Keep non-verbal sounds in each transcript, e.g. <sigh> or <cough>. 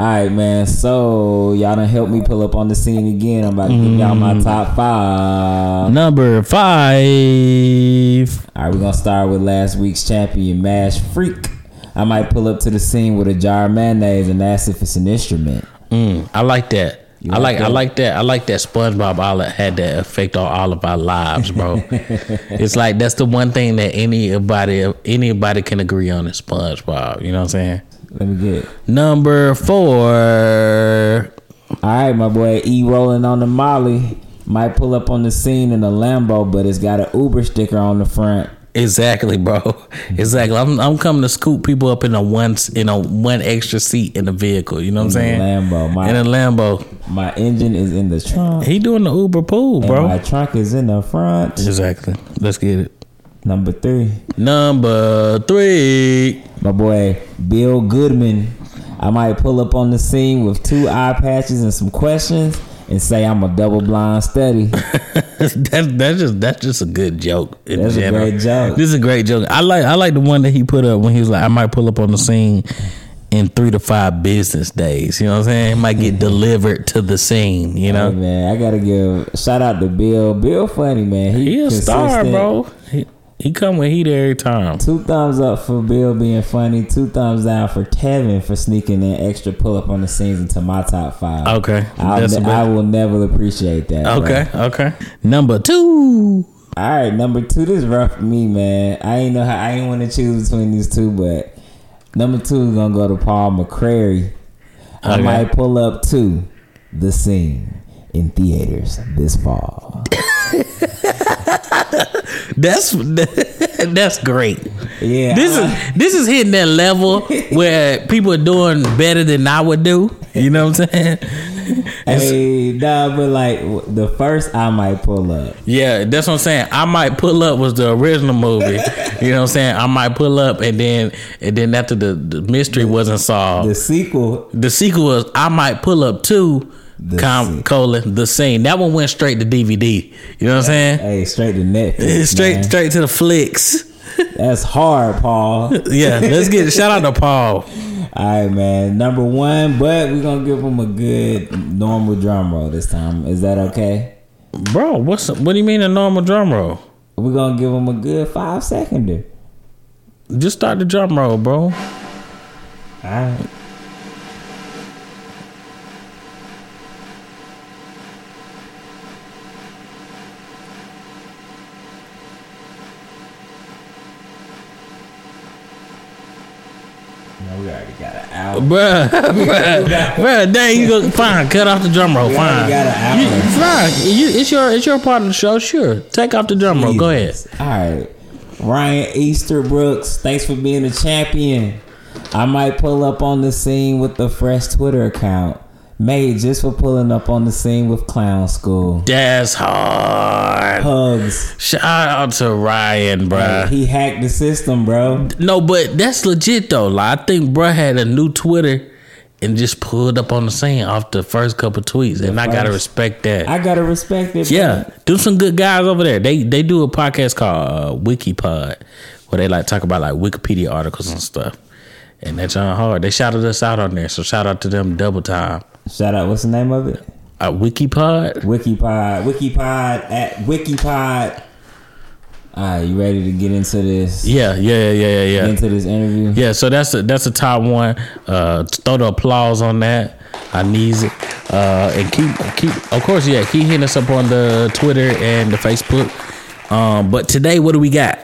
All right, man. So y'all done help me pull up on the scene again. I'm about to give y'all my top five. Number five. All right, we're gonna start with last week's champion, Mash Freak. I might pull up to the scene with a jar of mayonnaise and ask if it's an instrument. Mm, I like that. You I like like I that? like that. I like that SpongeBob all had that effect on all of our lives, bro. <laughs> it's like that's the one thing that anybody anybody can agree on is SpongeBob. You know what I'm saying? Let me get. It. Number four. All right, my boy E rolling on the Molly. Might pull up on the scene in a Lambo, but it's got an Uber sticker on the front. Exactly, bro. <laughs> Exactly. I'm I'm coming to scoop people up in a one in a one extra seat in the vehicle. You know what I'm saying? Lambo. My In a Lambo. my engine is in the trunk. He doing the Uber pool, bro. my trunk is in the front. Exactly. Let's get it. Number three. Number three. my boy Bill Goodman. I might pull up on the scene with two eye patches and some questions and say I'm a double blind study. <laughs> that that's just that's just a good joke. In That's a great joke. This is a great joke. I like I like the one that he put up when he was like, I might pull up on the scene in three to five business days. You know what I'm saying? It might get <laughs> delivered to the scene. You know, Hey, man, I gotta give shout out to Bill. Bill funny man. He, he a star, bro. He, he come with heat every time. Two thumbs up for Bill being funny. Two thumbs down for Tevin for sneaking in extra pull up on the scenes into my top five. Okay, ne- I will never appreciate that. bro. okay, okay. Number two. All right, number two. This is rough for me, man. I ain't know how. I ain't want to choose between these two, but number two is gonna go to Paul McCrary. I Okay. might pull up to the scene in theaters this fall. <laughs> <laughs> That's <laughs> that's great. Yeah, This is this is hitting that level <laughs> where people are doing better than I would do. You know what I'm saying? Hey, nah, but like the first I might pull up. Yeah, that's what I'm saying. I might pull up was the original movie. you know what I'm saying? I might pull up and then and then after the, the mystery wasn't solved, The sequel, the sequel was I might pull up to The com, scene. colon the scene. That one went straight to DVD. You know what I'm saying? hey, straight to Netflix. straight man. straight to the flicks. That's hard, Paul. <laughs> Yeah, let's get shout out to Paul. <laughs> All right, man. Number one, but we're gonna give him a good normal drum roll this time. Is that okay? Bro, what's what do you mean a normal drum roll? We're gonna give him a good five seconder. Just start the drum roll, bro. All right. No, we already got an hour. Bruh, bruh, bruh, dang, you go fine. Cut off the drum roll, fine. already got an You, hour. fine. You, it's your it's your part of the show. Sure, take off the drum roll. Go ahead. All right. Ryan Easterbrooks, thanks for being a champion. I might pull up on the scene with the fresh Twitter account. Made just for pulling up on the scene with Clown School. That's hard. Hugs. Shout out to Ryan, bruh. He hacked the system, bro. No, but that's legit though. Like, I think bro had a new Twitter and just pulled up on the scene off the first couple tweets, and I gotta respect that. I gotta respect it. bro. Yeah, do some good guys over there. They they do a podcast called uh, WikiPod, where they like talk about like Wikipedia articles and stuff. And that's on hard. They shouted us out on there, so shout out to them double time. Shout out. What's the name of it? Uh, WikiPod. Wikipod. Wikipod at Wikipod. All right, you ready to get into this? Yeah, yeah, yeah, yeah, Get yeah. into this interview. Yeah, so that's a, that's a top one. Uh, throw the applause on that. I needs it. Uh, and keep keep of course, yeah, keep hitting us up on the Twitter and the Facebook. Um, but today, what do we got?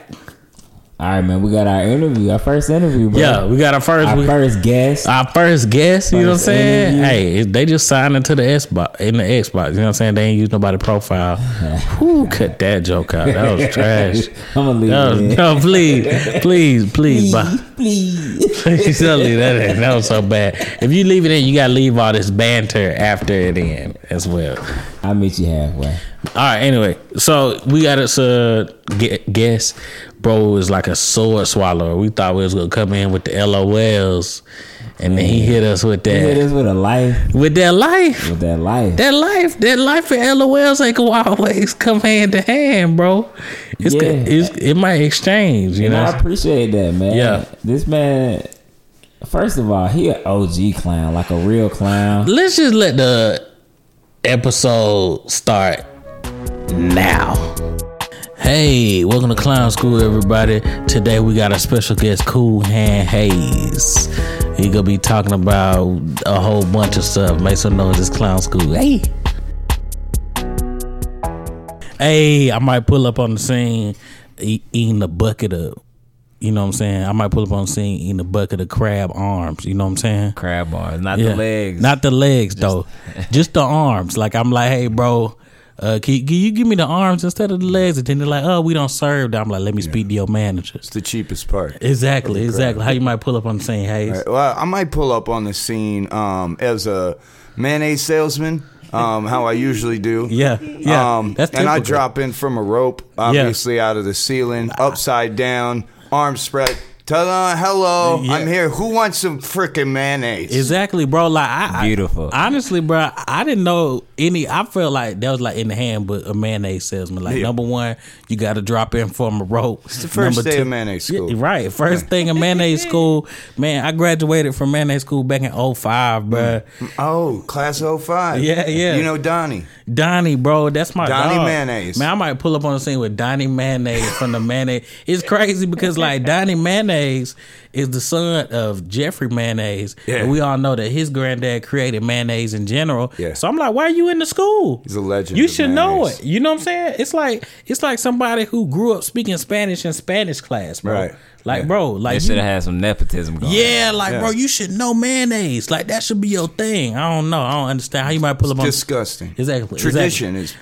All right, man. We got our interview. Our first interview, bro. Yeah, we got our first. Our we- first guest. Our first guest, you know what I'm saying? interview. Hey, they just signed into the Xbox in the Xbox. You know what I'm saying? They ain't use nobody profile. <laughs> Who cut that joke out? That was <laughs> trash. I'm gonna leave That was, <laughs> no, please, please, please, bye. Please. Please don't leave that in. That was so bad. If you leave it in, you gotta leave all this banter after it in as well. I'll meet you halfway. All right. Anyway, so we got us a gu- guest. Bro is like a sword swallower. We thought we was gonna come in with the LOLs, and then he hit us with You hit us with a life, with that life. with that life. That life, that life and LOLs ain't gonna always come hand to hand, bro. It's, Yeah. it's it might exchange, you and I know. appreciate that, man. Yeah. This man, First of all, he an OG clown, like a real clown. Let's just let the episode start now. Hey, welcome to Clown School, everybody. Today we got a special guest, Cool Hand Hayes. He gonna be talking about a whole bunch of stuff. Make some noise, this Clown School. Hey. Hey, I might pull up on the scene e- eating a bucket of, you know what I'm saying? I might pull up on the scene eating a bucket of crab arms, you know what I'm saying? Crab arms, not the legs. Not the legs though. <laughs> Just the arms. Like I'm like, hey bro, uh, can, you- can you give me the arms instead of the legs? And then they're like, oh, we don't serve that. I'm like, let me speak to your manager. It's the cheapest part. Exactly, exactly. How you might pull up on the scene, Hayes? Right, Well, I might pull up on the scene um, as a mayonnaise salesman, um, how I usually do. <laughs> Yeah, yeah. Um, that's and I drop in from a rope, obviously out of the ceiling, upside down, arms spread. Ta-da, hello, Yeah. I'm here. Who wants some freaking mayonnaise? Exactly, bro. Like I, I- Beautiful. honestly, bro, I didn't know any. I felt like that was like in the hand, but a mayonnaise salesman. Like Yeah. number one, you got to drop in from a rope. It's the first day of mayonnaise school. right. First thing in mayonnaise <laughs> school, man. I graduated from mayonnaise school back in 05, bro. Mm. oh, class 05. Yeah, yeah. You know Donnie. Donnie, bro, that's my Donnie dog. Mayonnaise. Man, I might pull up on the scene with Donnie Mayonnaise from the Mayonnaise. It's crazy because <laughs> like Donnie Mayonnaise is the son of Jeffrey Mayonnaise, Yeah. and we all know that his granddad created mayonnaise in general. Yeah. So I'm like, why are you in the school? He's a legend You should know it. You know what I'm saying? It's like it's like somebody who grew up speaking Spanish in Spanish class, bro. Right. Like, Yeah. bro, They like should have had some nepotism going. yeah, like Yeah. bro, you should know mayonnaise. Like that should be your thing. I don't know. I don't understand how you might pull up on Disgusting. Exactly. Tradition is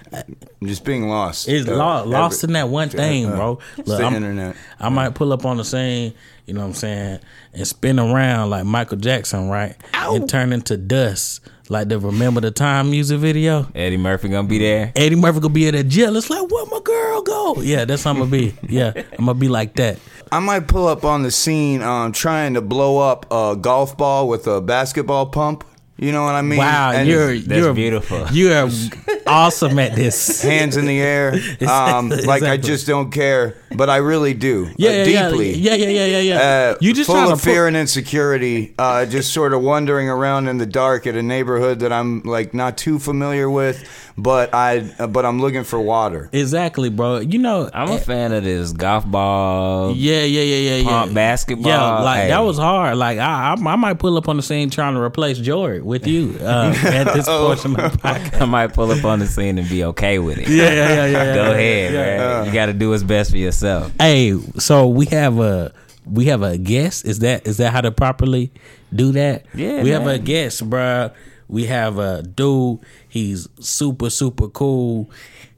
just being lost. It's Uh, lost every- in that one thing, uh, bro. it's Look, the I'm- internet. I might pull up on the scene, you know what I'm saying, and spin around like Michael Jackson, right? And turn into dust, like the Remember the Time music video. Eddie Murphy gonna be there. Eddie Murphy gonna be at that jail. It's like, where my girl go? Yeah, that's how I'm gonna be. Yeah, I'm gonna be like that. I might pull up on the scene um, trying to blow up a golf ball with a basketball pump. You know what I mean? Wow, And you're that's you're beautiful. You are <laughs> <laughs> awesome at this. hands in the air. <laughs> Um, Like I just don't care, but I really do. Yeah, uh, yeah, deeply. yeah, yeah, yeah, yeah, yeah. Uh, you just full of to put- fear and insecurity, uh, just sort of wandering around in the dark at a neighborhood that I'm like not too familiar with, but I uh, but I'm looking for water. Exactly, bro. You know, I'm a fan of this golf ball. Yeah, yeah, yeah, yeah, yeah. Basketball. Yeah, like Hey. that was hard. Like I, I, I might pull up on the scene trying to replace Jory with you uh, <laughs> at this portion of the <laughs> podcast. I might pull up on the scene and be okay with it. Yeah, yeah, yeah, yeah. <laughs> yeah. Go ahead, man. Uh. You got to do what's best for yourself. Hey, so we have a we have a guest. Is that is that how to properly do that? Yeah, we have a guest, bruh. We have a dude. He's super super cool.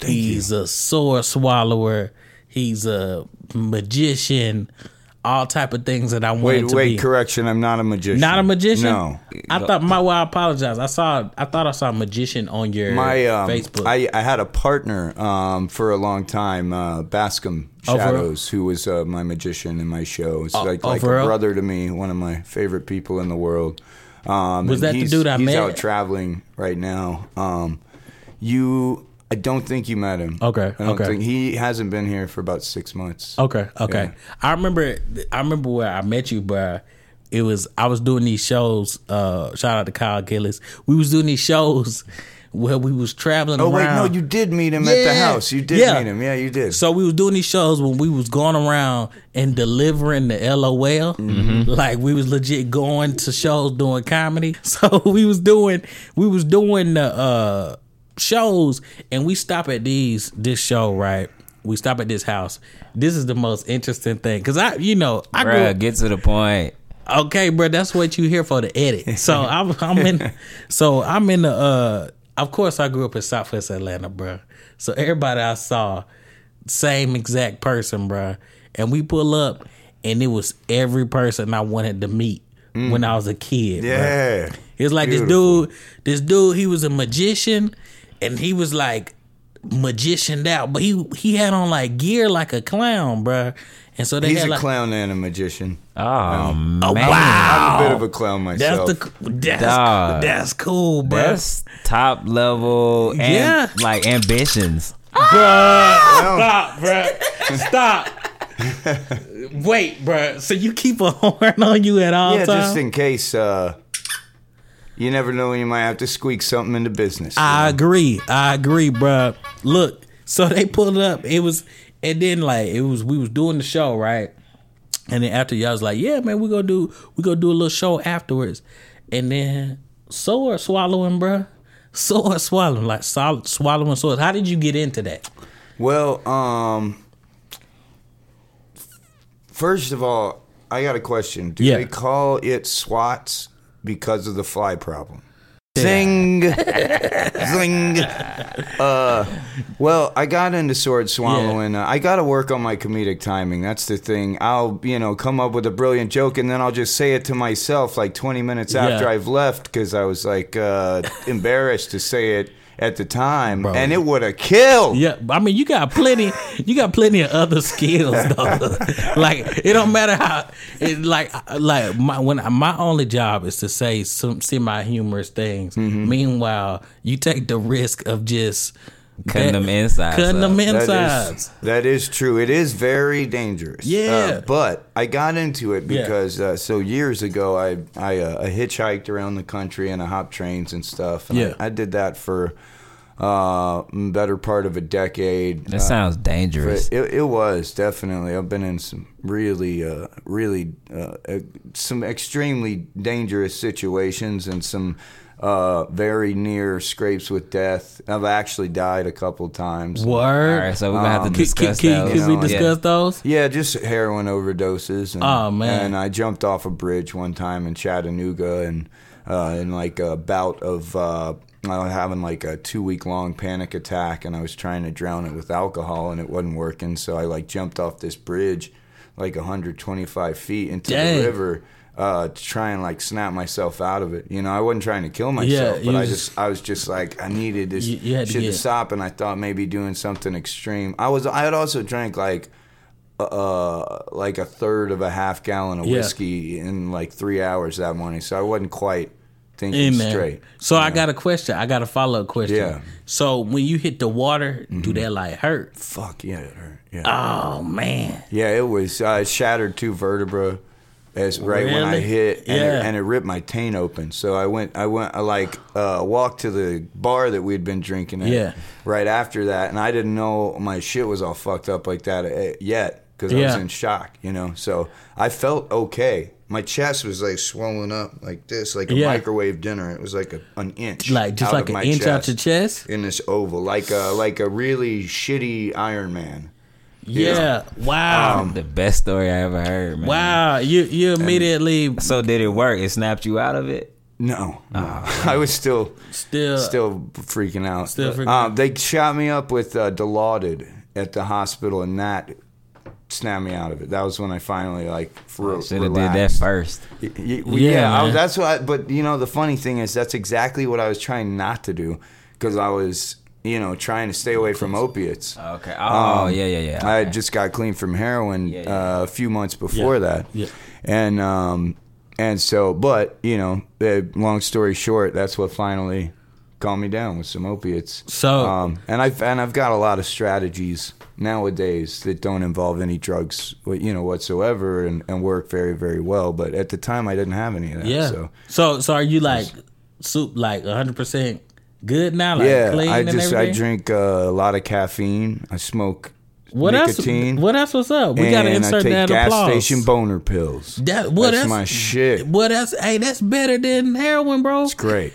He's a sword swallower. He's a magician. All type of things that I wanted Wait, to wait, be. correction. I'm not a magician. Not a magician. No. I thought my well, I apologize. I saw I thought I saw a magician on your My um, Facebook. I, I had a partner um, for a long time, uh, Bascom? Shadows, who was uh, my magician in my show. It's like oh, like a brother to me, one of my favorite people in the world. Um, Was that the he's, dude I he's met? out traveling right now. Um, you, I don't think you met him. Okay, I don't okay. think he hasn't been here for about six months. okay, okay. Yeah. I remember I remember where I met you, but It was I was doing these shows. Uh, shout out to Kyle Gillis. We was doing these shows where we was traveling. Oh wait, no, you did meet him at the house. You did Yeah. meet him. Yeah, you did. So we was doing these shows when we was going around and delivering the LOL. Mm-hmm. Like we was legit going to shows doing comedy. <laughs> So we was doing we was doing the uh shows and we stop at these this show, right? We stop at this house. This is the most interesting thing cuz I you know, I Bruh, up, get to the point. Okay, bro, that's what you here for the edit. So <laughs> I'm, I'm in. So I'm in the. uh Of course, I grew up in Southwest Atlanta, bro. So everybody I saw, same exact person, bro. And we pull up, and it was every person I wanted to meet when I was a kid. bruh. yeah. It's like Beautiful. this dude, this dude, he was a magician and he was like magicianed out, but he he had on like gear like a clown, bro. And so they He's had a like, clown and a magician. Oh, man. oh I'm a bit of a clown myself. that's the that's Dog. that's cool, bruh. That's top level and Yeah. like ambitions. Bruh, stop, bro. <laughs> stop. Wait, bro. So you keep a <laughs> horn on you at all yeah, times? just in case. Uh, you never know when you might have to squeak something into business. I know? agree. I agree, bro. Look, so they pulled up. It was, and then like it was. We was doing the show, right? And then after y'all was like, "Yeah, man, we gonna do we gonna do a little show afterwards." And then sword swallowing, bro. Sword swallowing, like solid swallowing swords. How did you get into that? Well, um, first of all, I got a question. Do Yeah. they call it SWATs because of the fly problem? Zing, <laughs> zing. Uh, well, I got into sword swallowing. Uh, I got to work on my comedic timing. That's the thing. I'll, you know, come up with a brilliant joke and then I'll just say it to myself like 20 minutes after Yeah. I've left because I was like uh, embarrassed to say it at the time, and it would have killed. Yeah, I mean, you got plenty. You got plenty of other skills, though. <laughs> like it don't matter how. It like like my when my only job is to say some semi humorous things. Mm-hmm. Meanwhile, you take the risk of just Cutting that- them insides cutting up. them That insides. is, that is true. It is very dangerous. Yeah. Uh, but I got into it Yeah. because uh, so years ago I I, uh, I hitchhiked around the country and I hopped trains and stuff. And Yeah. I, I did that for uh better part of a decade. That Uh, sounds dangerous. it, it was definitely. I've been in some really, uh, really, uh, uh, some extremely dangerous situations and some uh, very near scrapes with death. I've actually died a couple times. All Word. right, so we're gonna have to Um, Could, could, discuss could, those. could we Yeah. those? Yeah, just heroin overdoses. And, Oh, man. And I jumped off a bridge one time in Chattanooga, and uh, in like a bout of uh, I was having like a two week long panic attack, and I was trying to drown it with alcohol, and it wasn't working. So I like jumped off this bridge, like 125 feet into Dang. the river. Uh, to try and like snap myself out of it, you know, I wasn't trying to kill myself, you but I just, I was just like, I needed this You- you to shit to stop, and I thought maybe doing something extreme. I was, I had also drank like uh like a third of a half gallon of Yeah. whiskey in like three hours that morning, so I wasn't quite thinking In there. straight. So I got a question. I got a follow up question. Yeah. So when you hit the water, do that like hurt? Fuck yeah, it hurt. Yeah, Oh man. yeah, it was. I shattered two vertebra as right when I hit, and, Yeah. it, and it ripped my taint open. So I went, I went, I like uh, walked to the bar that we'd been drinking at. Yeah. Right after that, and I didn't know my shit was all fucked up like that uh, yet because I was in shock, you know. So I felt okay. My chest was like swollen up like this, like a Yeah. microwave dinner. It was like a, an inch, Like just like an inch out your chest? in this oval, like a like a really shitty Iron Man. Yeah. Wow. Um, the best story I ever heard, man. wow. You you immediately So did it work? It snapped you out of it? No, no. <laughs> I was still still still freaking out. Still freaking um, out. They shot me up with uh, Dilaudid at the hospital, and that snapped me out of it. That was when I finally like for, Should have did that first. Y- y- Yeah, yeah, I- that's what. I, but you know, the funny thing is, that's exactly what I was trying not to do because I was, you know, trying to stay away from opiates. Okay. Oh, yeah, yeah, yeah. I Okay. just got clean from heroin Yeah, yeah. Uh, a few months before Yeah. that. Yeah. And um, and so, but you know, uh, long story short, that's what finally calmed me down with some opiates. So- um, and I've and I've got a lot of strategies nowadays that don't involve any drugs, you know, whatsoever, and, and work very very well. But at the time, I didn't have any of that. Yeah. So. So so are you like soup like hundred percent good now? Like yeah, clean I just I drink uh, a lot of caffeine. I smoke what nicotine. else what else what's up? We gotta insert I take that gas applause. station boner pills. That well, that's, that's, my shit. What else? hey, that's better than heroin, bro. It's great.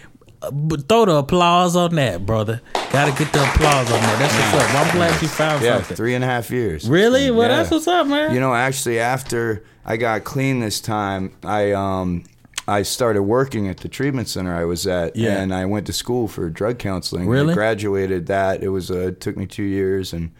But throw the applause on that, brother. Gotta get the applause on that. That's what's up. I'm glad you found Yeah, something. three and a half years. Really? Well, Yeah. that's what's up, man. You know, actually, after I got clean this time, I um I started working at the treatment center I was at, Yeah. and I went to school for drug counseling. Really? I graduated that. It was uh, it took me two years, and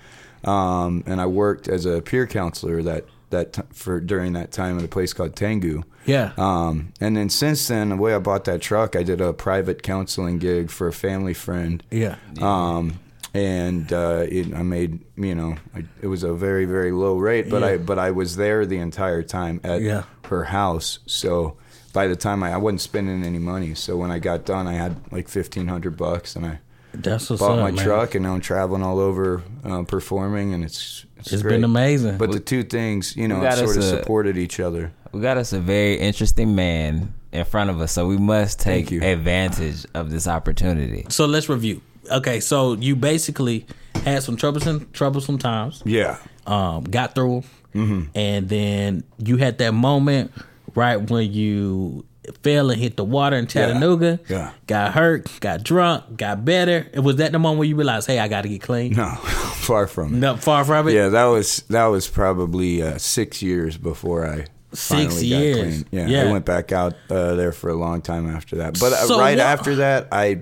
um and I worked as a peer counselor that that t- for during that time at a place called Tengu. yeah. Um, and then since then, the way I bought that truck, I did a private counseling gig for a family friend. yeah. Um, and uh, it, I made you know I, it was a very very low rate, but Yeah. I but I was there the entire time at Yeah. her house. So by the time I, I wasn't spending any money, so when I got done, I had like fifteen hundred bucks, and I That's what's bought up, my man. truck, and now I'm traveling all over uh, performing, and it's It's, It's great. been amazing. But the two things, you know, got sort us of a- supported each other. We got us a very interesting man in front of us, so we must take Thank you. advantage of this opportunity. so let's review. Okay, so you basically had some troublesome troublesome times. Yeah. um, got through, and then you had that moment right when you fell and hit the water in Chattanooga. Yeah. Got hurt, got drunk, got better. And was that the moment where you realized, hey, I got to get clean? No, <laughs> far from it. No, far from it. Yeah, that was that was probably uh, six years before I Six finally years. got clean. Yeah, Yeah. I went back out uh, there for a long time after that. But uh, So right what- after that, I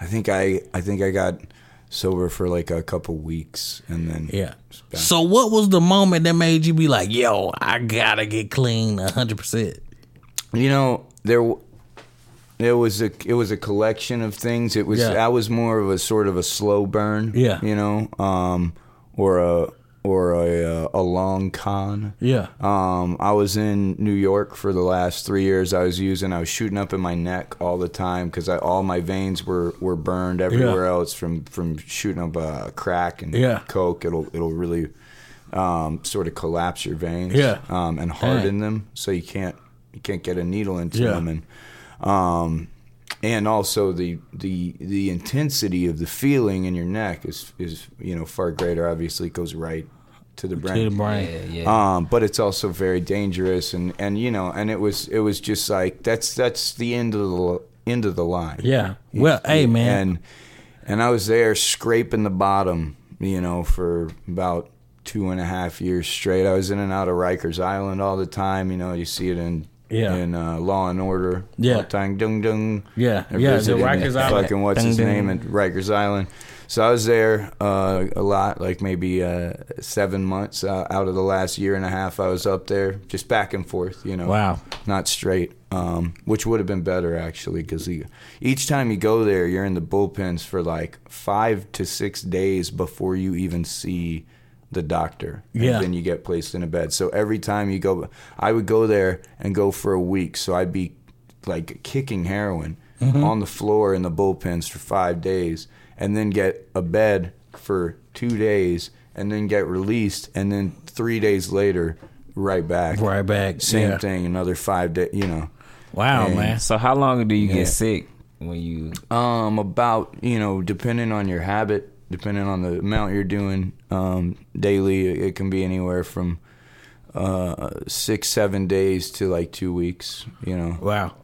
I think I I think I got sober for like a couple weeks, and then Yeah. So what was the moment that made you be like, yo, I gotta get clean hundred percent? You know, there there was a it was a collection of things. It was Yeah. that was more of a sort of a slow burn. Yeah. you know, um, or a or a uh, a long con. Yeah. Um, I was in New York for the last three years. I was using. I was shooting up in my neck all the time because all my veins were, were burned everywhere Yeah. else from from shooting up uh, crack and Yeah. coke. It'll it'll really um, sort of collapse your veins. Yeah. Um, and harden them so you can't you can't get a needle into Yeah. them and um, and also the the the intensity of the feeling in your neck is is you know far greater. Obviously, it goes right to the brain. To the brain. Yeah, yeah. Um, but it's also very dangerous, and, and you know, and it was it was just like that's that's the end of the end of the line. Yeah. Well, hey man. and and I was there scraping the bottom, you know, for about two and a half years straight. I was in and out of Rikers Island all the time. You know, you see it in Yeah. in uh, Law and Order. Yeah. all the time, dung dung. Yeah. I Yeah, the Rikers Island. Fucking what's his Dung, dung. name at Rikers Island. So I was there uh, a lot, like maybe uh, seven months uh, out of the last year and a half. I was up there, just back and forth, you know. Wow. Not straight, um, which would have been better actually, because each time you go there, you're in the bullpens for like five to six days before you even see the doctor. And Yeah. then you get placed in a bed. So every time you go, I would go there and go for a week. So I'd be like kicking heroin Mm-hmm. on the floor in the bullpens for five days, and then get a bed for two days, and then get released, and then three days later, right back. Right back. Same Yeah. thing. Another five days. You know. Wow, And- man. So how long do you Yeah. get sick when you? Um, about you know, depending on your habit, depending on the amount you're doing um, daily, it can be anywhere from uh, six, seven days to like two weeks. You know. Wow.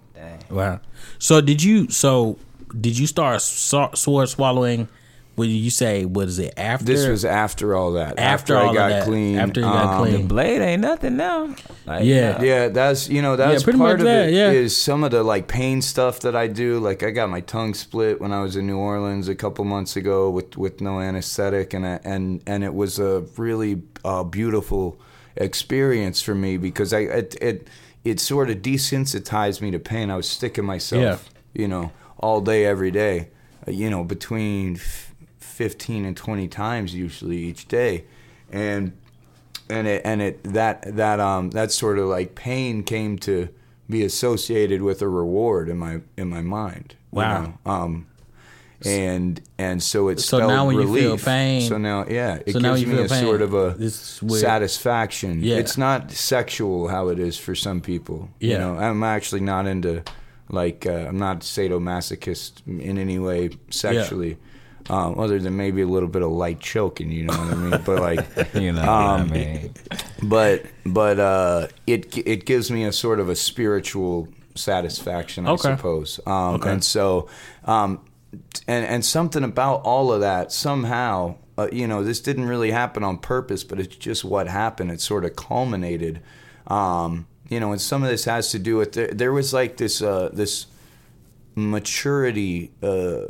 Wow. So did you? So did you start so, sword swallowing? What did you say? What is it after? This was after all that. After After, all I of got that. clean. After you got um, clean. Blade ain't nothing now. Like, Yeah. Yeah, that's you know that's pretty part much of that, it. yeah. Is some of the like pain stuff that I do. Like I got my tongue split when I was in New Orleans a couple months ago with with no anesthetic, and I, and and it was a really uh, beautiful experience for me because I it, it it sort of desensitized me to pain. I was sticking myself, you know, all day every day, uh, you know, between f- fifteen and twenty times usually each day, and and it and it that that um that sort of like pain came to be associated with a reward in my in my mind. you Wow. know? Um, and and so it's So now when you relief. feel pain- so now yeah, it so now gives you me feel a pain. sort of a This is weird. satisfaction. Yeah. It's not sexual how it is for some people. Yeah. You know, I'm actually not into like uh, I'm not sadomasochist in any way sexually. Um, other than maybe a little bit of light choking, you know what I mean? But like, <laughs> You know, Um, I mean, but but uh, it it gives me a sort of a spiritual satisfaction, I Okay. suppose. Um, Okay. And so, um, and and something about all of that somehow, uh, you know, this didn't really happen on purpose, but it's just what happened. It sort of culminated. Um, you know, and some of this has to do with there, there was like this uh, this maturity, uh,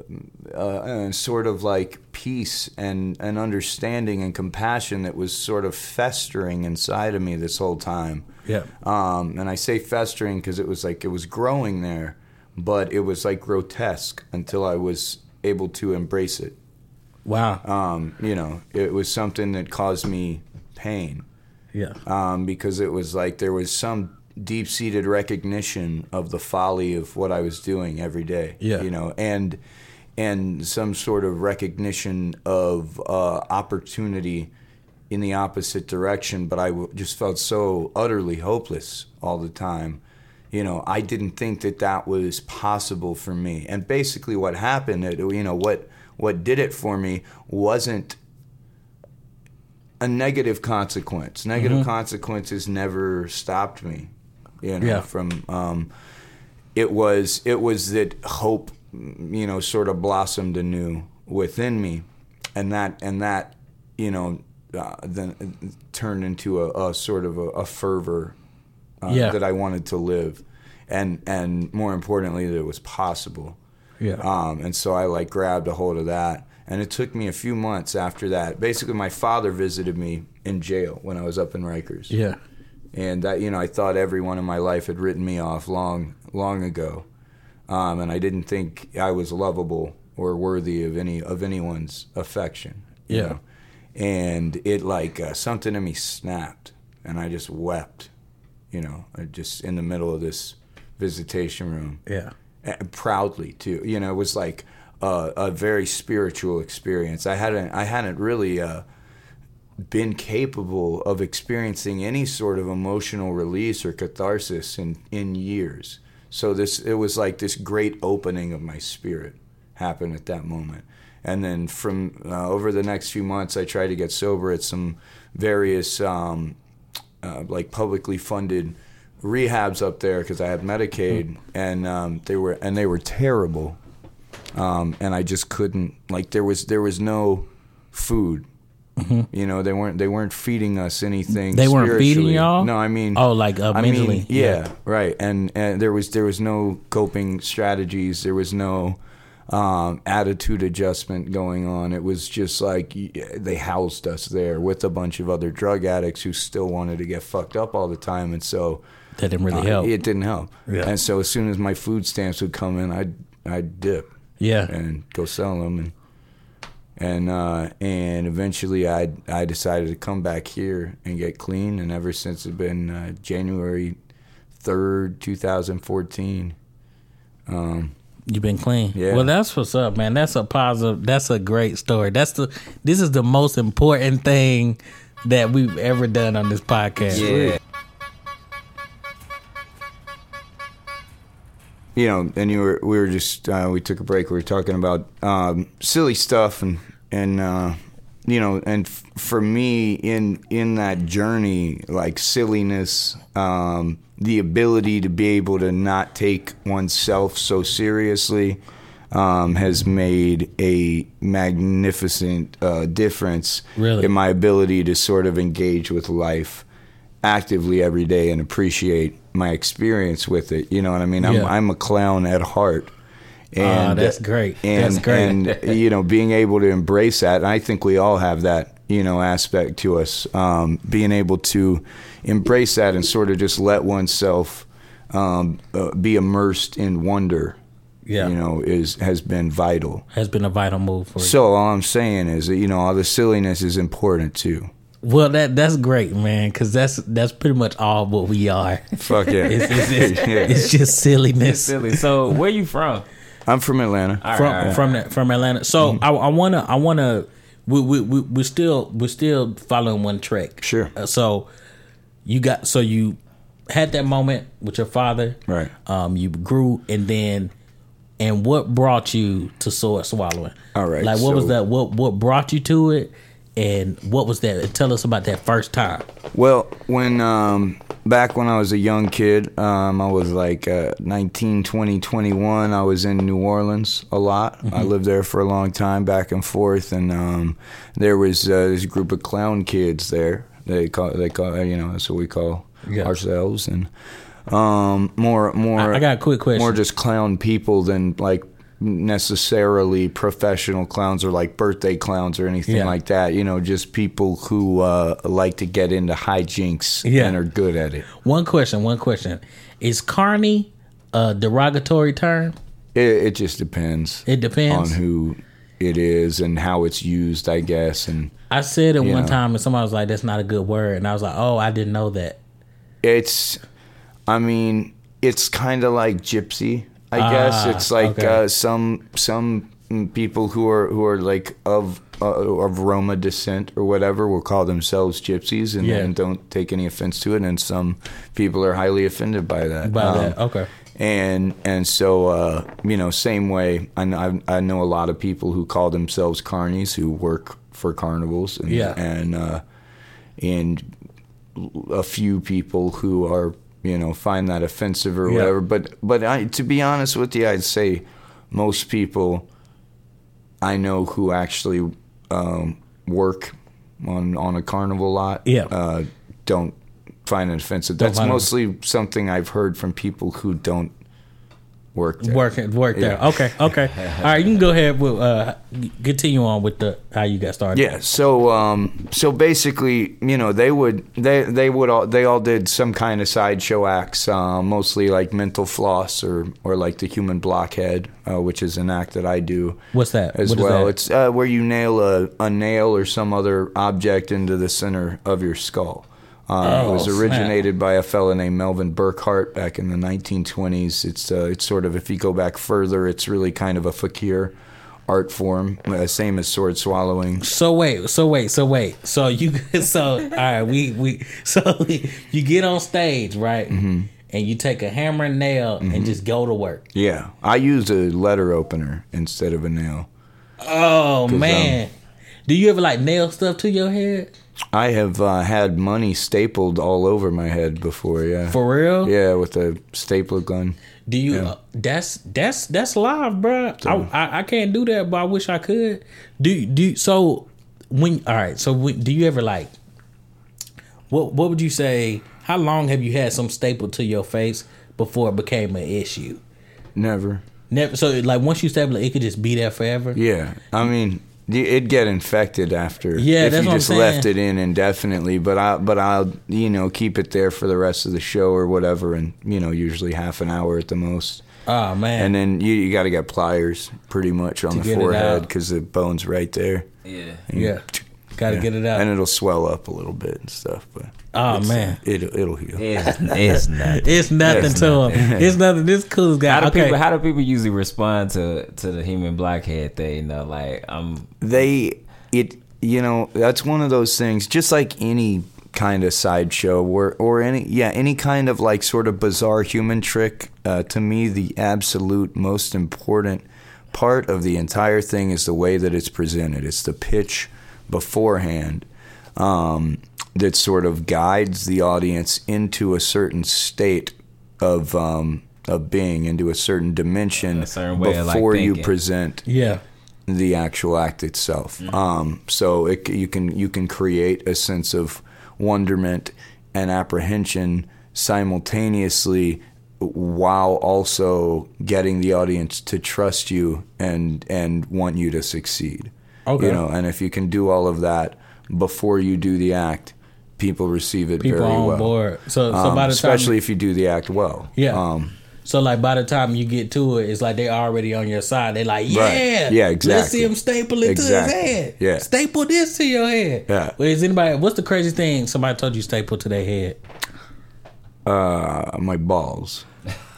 uh, sort of like peace and, and understanding and compassion that was sort of festering inside of me this whole time. Yeah. Um, and I say festering because it was like it was growing there, but it was like grotesque until I was able to embrace it. Wow. Um, you know, it was something that caused me pain yeah. um, because it was like there was some deep seated recognition of the folly of what I was doing every day. Yeah. You know, and and some sort of recognition of uh, opportunity in the opposite direction, but I w- just felt so utterly hopeless all the time. You know, I didn't think that that was possible for me. And basically, what happened, it, you know, what what did it for me wasn't a negative consequence. Negative Mm-hmm. consequences never stopped me. You know, Yeah. from um, it was it was that hope, you know, sort of blossomed anew within me, and that and that, you know, uh, then turned into a, a sort of a, a fervor uh, Yeah. that I wanted to live, and and more importantly that it was possible. Yeah. Um, and so I like grabbed a hold of that, and it took me a few months after that. Basically, my father visited me in jail when I was up in Rikers yeah. and that you know I thought everyone in my life had written me off long long ago, um, and I didn't think I was lovable or worthy of any of anyone's affection. you Yeah. know. and it like uh, something in me snapped, and I just wept, you know, just in the middle of this visitation room, Yeah. and proudly too. You know, it was like a, a very spiritual experience. I hadn't I hadn't really. Uh, been capable of experiencing any sort of emotional release or catharsis in, in years. So this it was like this great opening of my spirit happened at that moment. And then from uh, over the next few months, I tried to get sober at some various um, uh, like publicly funded rehabs up there because I had Medicaid, and um, they were and they were terrible. Um, and I just couldn't like there was there was no food. You know they weren't they weren't feeding us anything. Mm-hmm. They weren't feeding y'all? No, I mean Oh, like, uh, I mean, mentally? yeah, Yeah. right. And and there was there was no coping strategies. There was no um, attitude adjustment going on. It was just like they housed us there with a bunch of other drug addicts who still wanted to get fucked up all the time, and so That didn't really uh, help. It didn't help. Yeah. And so as soon as my food stamps would come in, I'd I'd dip yeah. and go sell them and and uh, and eventually I I decided to come back here and get clean and ever since it's been uh, January third, two thousand fourteen. Um, You've been clean. Yeah. Well, that's what's up, man. That's a positive. That's a great story. That's the. This is the most important thing that we've ever done on this podcast. yeah. You know, and you were we were just uh, we took a break. We were talking about um, silly stuff and and uh, you know and f- for me in in that journey, like silliness, um, the ability to be able to not take oneself so seriously. Um, has made a magnificent uh, difference Really? in my ability to sort of engage with life actively every day and appreciate my experience with it. You know what I mean? I'm Yeah. I'm a clown at heart. And Ah, that's great. And, That's great. And <laughs> you know, being able to embrace that, and I think we all have that, you know, aspect to us. Um, being able to embrace that and sort of just let oneself um, uh, be immersed in wonder. Yeah. You know, is has been vital. Has been a vital move for you. So all I'm saying is that you know all the silliness is important too. Well, that that's great, man. Because that's that's pretty much all what we are. Fuck yeah. <laughs> It's, it's, <laughs> it's, Yeah. it's just silliness. Silly. So where you from? I'm from Atlanta. All from right. from the, from Atlanta. So Mm-hmm. I, I wanna I wanna we we we we're still we're still following one track. Sure. Uh, so you got so you had that moment with your father. Right. Um. You grew and then. And what brought you to sword swallowing? All right, Like what was that? What what brought you to it? And what was that? Tell us about that first time. Well, when um, back when I was a young kid, um, I was like uh, 19, 20, 21. I was in New Orleans a lot. I lived there for a long time, back and forth, and um, there was uh, this group of clown kids there. They call they call you know that's what we call Yeah. ourselves, and um, more more. I- I got a quick question. More just clown people than like necessarily professional clowns or like birthday clowns or anything Yeah. like that. You know, just people who uh, like to get into hijinks Yeah. and are good at it. One question. One question. Is carny a derogatory term? It, it just depends. It depends. on who it is and how it's used, I guess. And I said it one know. time and somebody was like, "That's not a good word," and I was like, "Oh, I didn't know that." it's, I mean, it's kind of like gypsy. I guess Ah, it's like okay. uh, some some people who are who are like of uh, of Roma descent or whatever will call themselves gypsies and, Yeah. and don't take any offense to it, and some people are highly offended by that. By Um, that, okay. and and so uh, you know, same way. I know, I know a lot of people who call themselves carnies who work for carnivals, and, Yeah. and uh, and a few people who are you know find that offensive or Yeah. whatever. But but I, to be honest with you, I'd say most people I know who actually um, work on on a carnival lot. Yeah. uh, don't find it offensive. Don't That's find it- mostly something I've heard from people who don't work there. Work work there. Yeah. Okay, okay. All right, you can go ahead with uh continue on with the how you got started. Yeah. So um, so basically, you know, they would they they would all they all did some kind of sideshow acts, uh, mostly like mental floss or or like the human blockhead, uh, which is an act that I do What's that? as What is well. that? It's uh, where you nail a, a nail or some other object into the center of your skull. Uh, it Oh, was snap. originated by a fellow named Melvin Burkhart back in the 1920s. It's uh, it's sort of if you go back further, it's really kind of a fakir art form, uh, same as sword swallowing. So wait, so wait, so wait. So you <laughs> so all right, we we <laughs> so you get on stage, right? Mm-hmm. And you take a hammer and nail and just go to work. Yeah, I use a letter opener instead of a nail. Oh um, man. Do you ever like nail stuff to your head? I have uh, had money stapled all over my head before. Yeah, For real? yeah, with a stapler gun. Do you? Uh, that's that's that's live, bro. I, I I can't do that, but I wish I could. Do do so when? All right. So when, do you ever like? What what would you say? How long have you had some staple to your face before it became an issue? Never. Never. So like once you staple it, it could just be there forever. Yeah, I mean, it'd get infected after. Yeah, if that's you what I'm just left it in indefinitely. But I, but I'll, you know, keep it there for the rest of the show or whatever, and you know, usually half an hour at the most. Oh man. And then you, you got to get pliers pretty much on To the forehead because the bone's right there. Yeah. yeah. Got to Yeah. get it out. and it'll swell up a little bit and stuff. But Oh, man. it'll it'll heal. It's, <laughs> it's nothing. it's nothing It's to him. It's nothing. This cool guy. How do okay. people how do people usually respond to to the human blockhead thing? though? like I'm they it you know that's one of those things just like any kind of sideshow or or any yeah any kind of like sort of bizarre human trick uh, to me the absolute most important part of the entire thing is the way that it's presented it's the pitch beforehand um, that sort of guides the audience into a certain state of um, of being into a certain dimension A certain way of, like, before you present yeah. the actual act itself. Mm-hmm. Um, so it, you can you can create a sense of wonderment and apprehension simultaneously while also getting the audience to trust you and and want you to succeed. Okay. You know, and if you can do all of that before you do the act, people receive it People very on well. board. So so Um, by the especially time if you do the act well. Yeah. Um, So like by the time you get to it, it's like they're already on your side. They're like, yeah, Right. Yeah, Let's see him staple it to his head. Yeah. staple this to your head. Yeah. Well, is anybody? What's the craziest thing somebody told you staple to their head? uh, my balls.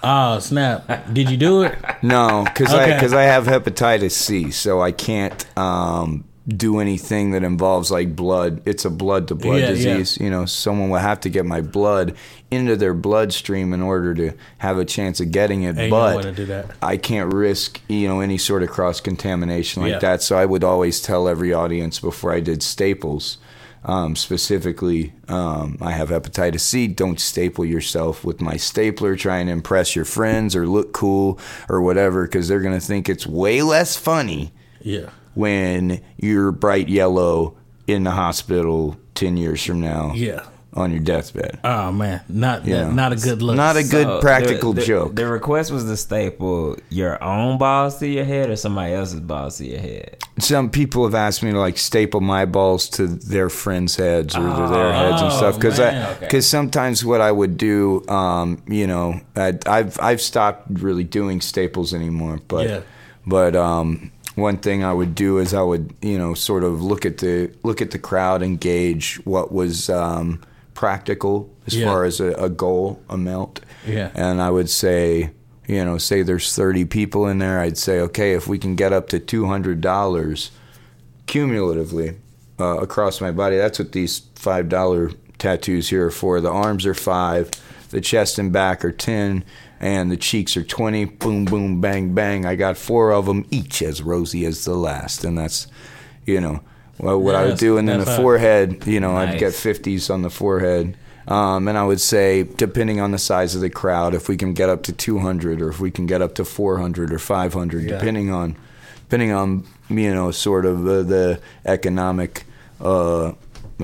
Oh snap! Did you do it? <laughs> No, because I because I have hepatitis C, so I can't um, do anything that involves like blood. It's a blood to blood Yeah, yeah. disease. You know, someone will have to get my blood into their bloodstream in order to have a chance of getting it. Ain't no way but to do that. I can't risk you know any sort of cross contamination like Yeah. that. So I would always tell every audience before I did staples. Um, specifically, um, I have hepatitis C. Don't staple yourself with my stapler trying to impress your friends or look cool or whatever, because they're going to think it's way less funny Yeah. when you're bright yellow in the hospital 10 years from now Yeah. On your deathbed. Oh man, not Yeah. not a good look. Not a good So, practical the, the, joke. The request was to staple your own balls to your head or somebody else's balls to your head. some people have asked me to like staple my balls to their friends' heads or to their heads and stuff because man. I Okay. because sometimes what I would do, um, you know, I, I've I've stopped really doing staples anymore, but Yeah. but um, one thing I would do is I would you know sort of look at the look at the crowd and gauge what was um, practical as Yeah. far as a, a goal amount, Yeah. and I would say. you know, say there's 30 people in there, I'd say, okay, if we can get up to $200 cumulatively uh, across my body, that's what these $5 tattoos here are for. The arms are five, the chest and back are 10, and the cheeks are 20. Boom, boom, bang, bang. I got four of them, each as rosy as the last. And that's, you know, well, what Yeah, I would do. And then the forehead, you know, I'd get 50s on the forehead. Um, and I would say, depending on the size of the crowd, if we can get up to 200 or if we can get up to 400 or 500, Yeah. depending on, depending on, you know, sort of the, the economic uh,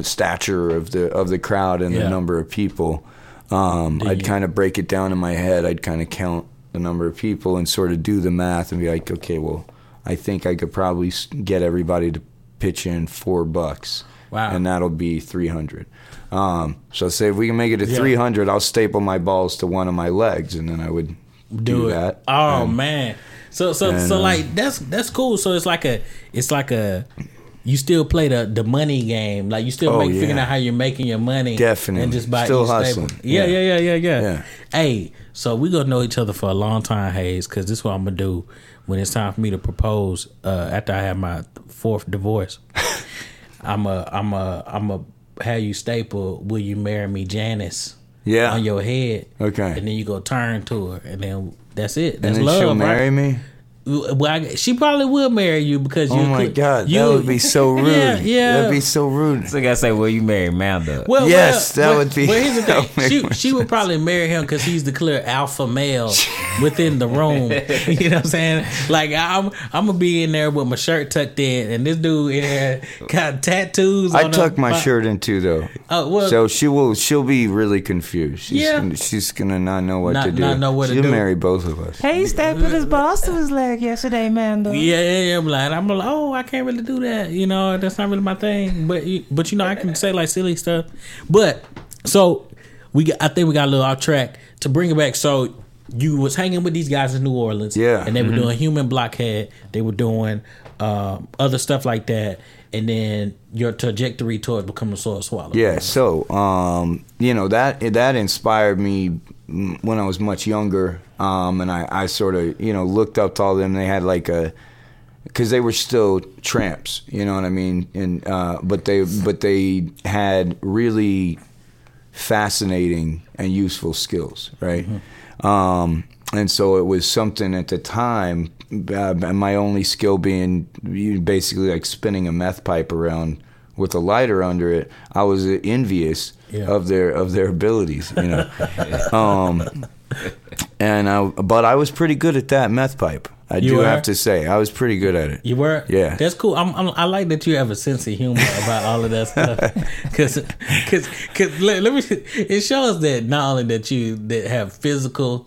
stature of the of the crowd and Yeah. the number of people. Um, I'd kind of break it down in my head. I'd kind of count the number of people and sort of do the math and be like, okay, well, I think I could probably get everybody to pitch in four bucks. Wow. And that'll be 300. Um, so say if we can make it to Yeah. 300, I'll staple my balls to one of my legs and then I would do, do, that. Oh And- man. So so and, so uh, like that's that's cool. So it's like a it's like a you still play the the money game. Like you still Oh, make yeah. figuring out how you're making your money. Definitely. And just by Still hustling. Yeah, Yeah. yeah, yeah, yeah, Yeah. Hey, so we gonna know each other for a long time, Hayes, because this is what I'm gonna do when it's time for me to propose uh, after I have my fourth divorce. <laughs> I'm a I'm a I'm a have you staple, will you marry me, Janice? Yeah. On your head. Okay. And then you go turn to her and then that's it. and That's then love. she'll right? marry me. Well, she probably will marry you because oh you. Oh my could- God, you, that would be so <laughs> rude. Yeah, yeah. That'd be so rude. So I gotta say, well, you marry Manda. well, Yes, well, that well, would be- Well, here's the <laughs> thing: she she would probably marry him because he's the clear alpha male <laughs> within the room. you know what I'm saying? Like I'm I'm gonna be in there with my shirt tucked in, and this dude in there got tattoos. I on tuck the- my shirt in too, though. Oh, well- so she will. She'll be really confused. She's Yeah. gonna, she's gonna not know what Not- to do. not know what to She'll do. marry both of us. Hey, he stapled his balls to his leg yesterday, Manda. Yeah, yeah, yeah. I'm like, I'm like, oh, I can't really do that. You know, that's not really my thing. But, you- but you know, I can say like silly stuff. But so we, got, I think we got a little off track to bring it back. So you was hanging with these guys in New Orleans, Yeah. and they were doing Human Blockhead. They were doing um, other stuff like that, and then your trajectory towards becoming a sword swallow. Yeah. So, um, you know that that inspired me when I was much younger, um, and I, I sort of you know looked up to all of them. They had like a because they were still tramps, you know what I mean, and uh, but they but they had really fascinating and useful skills, right? Um, and so it was something at the time. Uh, my only skill being basically like spinning a meth pipe around with a lighter under it. I was envious Yeah. of their of their abilities, you know. <laughs> um, and I, but I was pretty good at that meth pipe. I You do were? have to say, I was pretty good at it. You were, Yeah. That's cool. I'm, I'm, I like that you have a sense of humor about all of that stuff, <laughs> because, because, let, let me. It shows that not only that you that have physical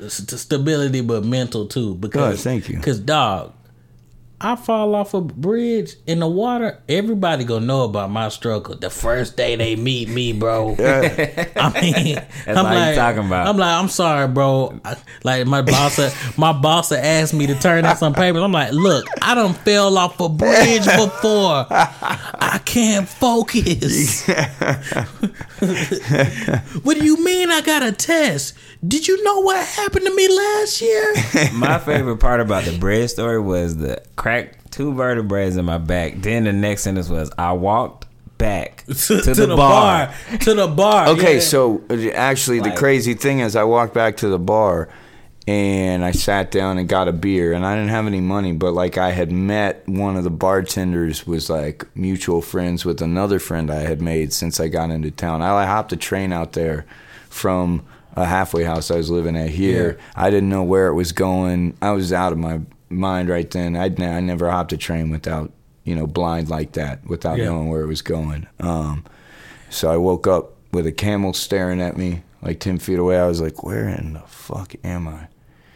st- stability, but mental too. Because, God, thank you. Because dog, I fall off a bridge in the water. Everybody gonna know about my struggle. The first day they meet me, bro. <laughs> <laughs> I mean, I'm all you like, talking about. I'm like, I'm sorry, bro. I, like my boss, uh, my boss asked me to turn in some papers. I'm like, look, I done fell off a bridge <laughs> before. I can't focus. what do you mean? I got a test? Did you know what happened to me last year? My favorite part about the bread story was the cracked two vertebrae in my back. Then the next sentence was, I walked back <laughs> to, the, bar. To the bar. Okay, yeah. so uh, actually, the crazy thing is, I walked back to the bar and I sat down and got a beer, and I didn't have any money, but like I had met one of the bartenders, was like mutual friends with another friend I had made since I got into town. I hopped a train out there from a halfway house I was living at here. I didn't know where it was going. I was out of my mind right then. I'd ne- I never hopped a train without you know blind like that, without Yeah. knowing where it was going. Um, so I woke up with a camel staring at me like 10 feet away. I was like, where in the fuck am I?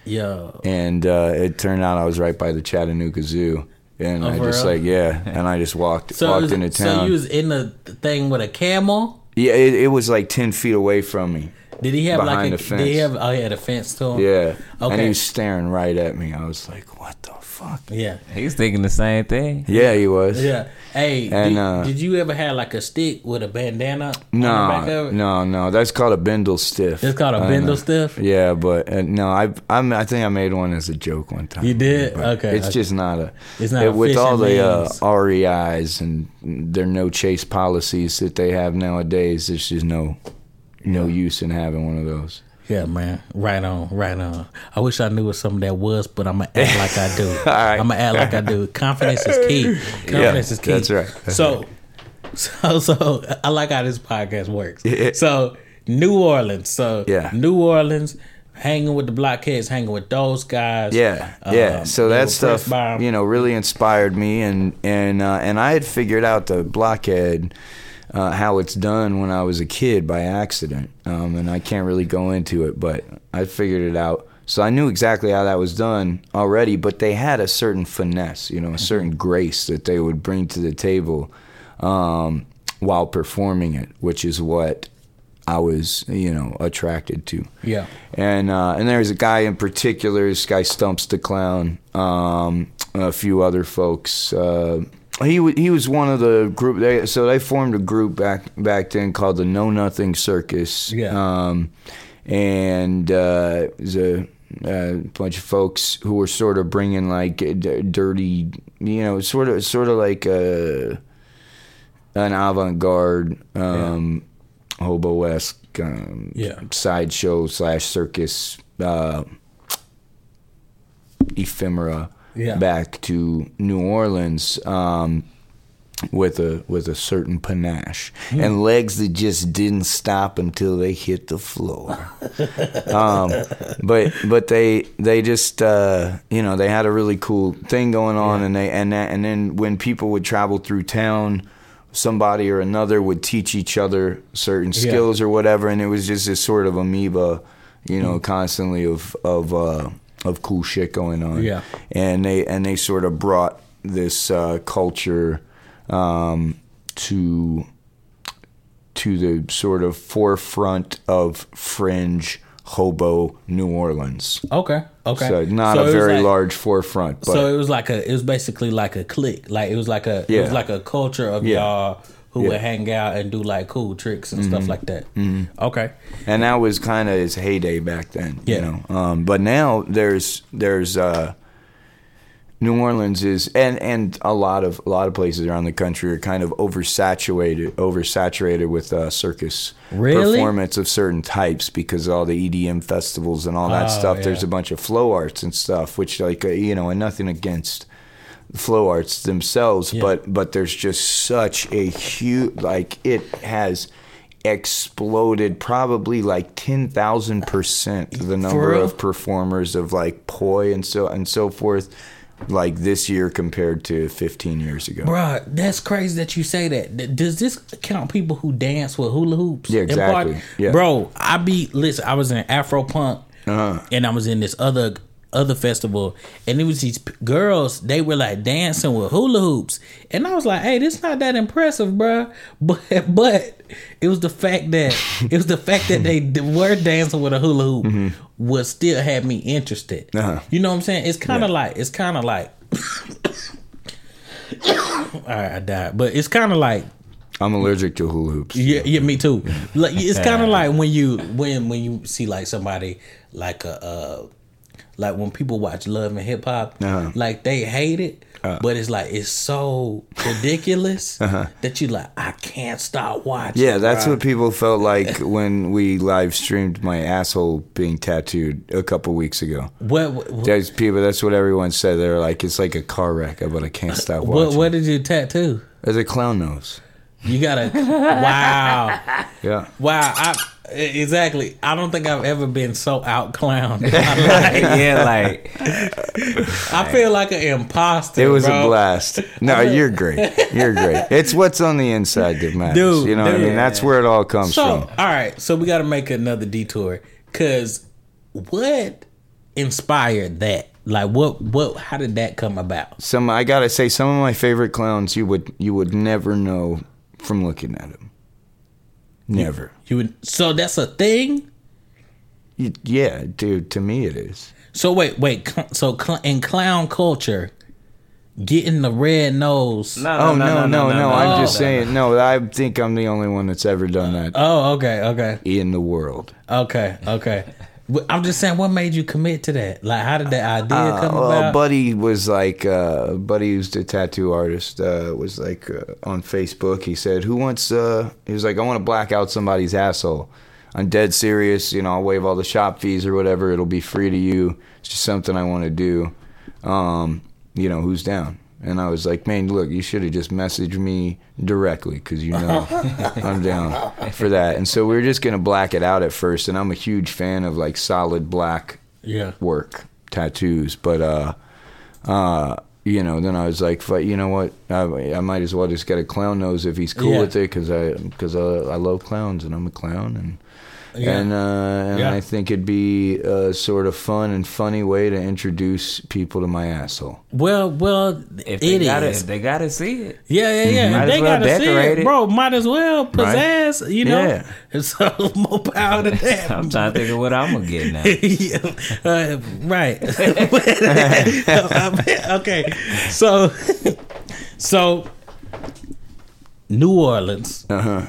Yeah. And uh, it turned out I was right by the Chattanooga Zoo. And Oh, I just real? like, yeah. And I just walked So, walked into town. so you was in the thing with a camel? Yeah, it, it was like 10 feet away from me. Did he have behind like the a? fence. Did he have? Oh, he had a fence to him. Yeah. Okay. And he was staring right at me. I was like, what the fuck? Yeah. He's thinking the same thing. Yeah, he was. Yeah. Hey, And, did, uh, did you ever have like a stick with a bandana on the back of No, it? no, no. That's called a bindle stiff. It's called a bindle know. stiff? Yeah, but uh, no, I I'm, I think I made one as a joke one time. You did? Okay. It's just not a. It's not it- a with all the uh. REIs and their no chase policies that they have nowadays. There's just no no use in having one of those. Yeah, man. Right on, right on. I wish I knew what some of that was, but I'm gonna act like I do. <laughs> right. I'm gonna act like I do. <laughs> Confidence is key. Confidence is key. that's right. That's so, so, so I like how this podcast works. Yeah. So, New Orleans. So, Yeah. New Orleans, hanging with the blockheads, hanging with those guys. Yeah, yeah. Um, So that stuff, pressed by 'em. you know, really inspired me, and and uh, and I had figured out the blockhead. Uh, how it's done when I was a kid by accident, um, and I can't really go into it, but I figured it out. So I knew exactly how that was done already, but they had a certain finesse, you know, a certain grace that they would bring to the table um, while performing it, which is what I was, you know, attracted to. Yeah. And uh, and there's a guy in particular. This guy Stumps the Clown. Um, a few other folks. Uh, he wa- he was one of the group. They, so they formed a group back back then called the Know Nothing Circus. Yeah. Um, and uh, it was a, a bunch of folks who were sort of bringing like d- dirty, you know, sort of sort of like a an avant-garde um, hobo-esque um, Yeah. sideshow slash circus uh, ephemera Yeah. back to New Orleans um, with a with a certain panache Hmm. and legs that just didn't stop until they hit the floor. <laughs> um, but but they they just uh, you know they had a really cool thing going on and they and that, and then when people would travel through town somebody or another would teach each other certain Yeah. skills or whatever and it was just this sort of amoeba you know Hmm. constantly of of uh, of cool shit going on Yeah. and they and they sort of brought this uh, culture um, to to the sort of forefront of fringe hobo New Orleans. Okay. Okay. So not So a very like- large forefront, but so it was like a. It was basically like a clique. Like it was like a. It was like a culture of Yeah. y'all who Yeah. would hang out and do like cool tricks and stuff like that. Okay. and that was kind of his heyday back then. Yeah. You know, um, but now there's there's uh, New Orleans is and and a lot of a lot of places around the country are kind of oversaturated oversaturated with uh, circus Really? performance of certain types because all the EDM festivals and all that Oh, stuff. There's a bunch of flow arts and stuff, which like uh, you know, and nothing against flow arts themselves, Yeah. but but there's just such a huge like it has exploded probably like 10,000% the number of performers of like poi and so and so forth like this year compared to 15 years ago. Bruh, that's crazy that you say that. Does this count people who dance with hula hoops? Yeah, exactly. Yeah. Bro, I be listen. I was in Afro Punk, Uh-huh. and I was in this other other festival, and it was these p- girls. They were like dancing with hula hoops, and I was like, "Hey, this not that impressive, bro." <laughs> But but it was the fact that it was the fact that they d- were dancing with a hula hoop was still had me interested. Mm-hmm. Uh-huh. You know what I'm saying? It's kind of like it's kind of like. <coughs> All right, I died, but it's kind of like I'm allergic to hula hoops. yeah, yeah, me too. Like it's kind of <laughs> like when you when when you see like somebody like a uh like when people watch Love and Hip Hop, Uh-huh. like they hate it, but it's like it's so ridiculous <laughs> that you like I can't stop watching. Uh-huh. Yeah, that's bruh. what people felt like <laughs> when we live streamed my asshole being tattooed a couple weeks ago. What what, There's people. That's what everyone said. They're like, it's like a car wreck, but I can't stop what, watching. what did you tattoo? There's a clown nose. You gotta <laughs> wow Yeah. wow I exactly. I don't think I've ever been so out clowned. in my <laughs> life. yeah, like I feel like an imposter. It was bro. a blast. No, you're great. You're great. It's what's on the inside that matters. Dude, you know what I mean? That's where it all comes So, from. all right, so we got to make another detour because what inspired that? Like, what, what, how did that come about? Some I gotta say, some of my favorite clowns you would you would never know from looking at him. Never. You would, so that's a thing. Y- Yeah, dude. To me, it is. So wait, wait. cl- So cl- in clown culture, getting the red nose. no Oh no, no, no! I'm just no. saying. No, I think I'm the only one that's ever done that Oh, okay, okay, in the world. okay, okay. I'm just saying, what made you commit to that? Like, how did that idea Uh, come well, about? Buddy was like, uh, Buddy who's the tattoo artist, uh, was like uh, on Facebook. He said, "Who wants?" Uh, he was like, "I want to black out somebody's asshole." I'm dead serious. You know, I'll waive all the shop fees or whatever. It'll be free to you. It's just something I want to do. Um, you know, who's down? And I was like, man, look, you should have just messaged me directly because you know <laughs> I'm down for that. And so we were just gonna black it out at first. And I'm a huge fan of like solid black yeah, work tattoos but uh uh you know then i was like "Fuck, you know what I, I might as well just get a clown nose if he's cool Yeah. with it because i because uh, i love clowns and i'm a clown and Yeah. and uh and Yeah. i think it'd be a sort of fun and funny way to introduce people to my asshole Well, well, If they it gotta, is. they gotta see it. Yeah, yeah, yeah. Might they well gotta see it, it. bro. Might as well pizzazz, you know. Yeah. <laughs> And so more power to that. <laughs> I'm trying to think of what I'm gonna get now. <laughs> yeah, uh, right. okay, so so New Orleans uh-huh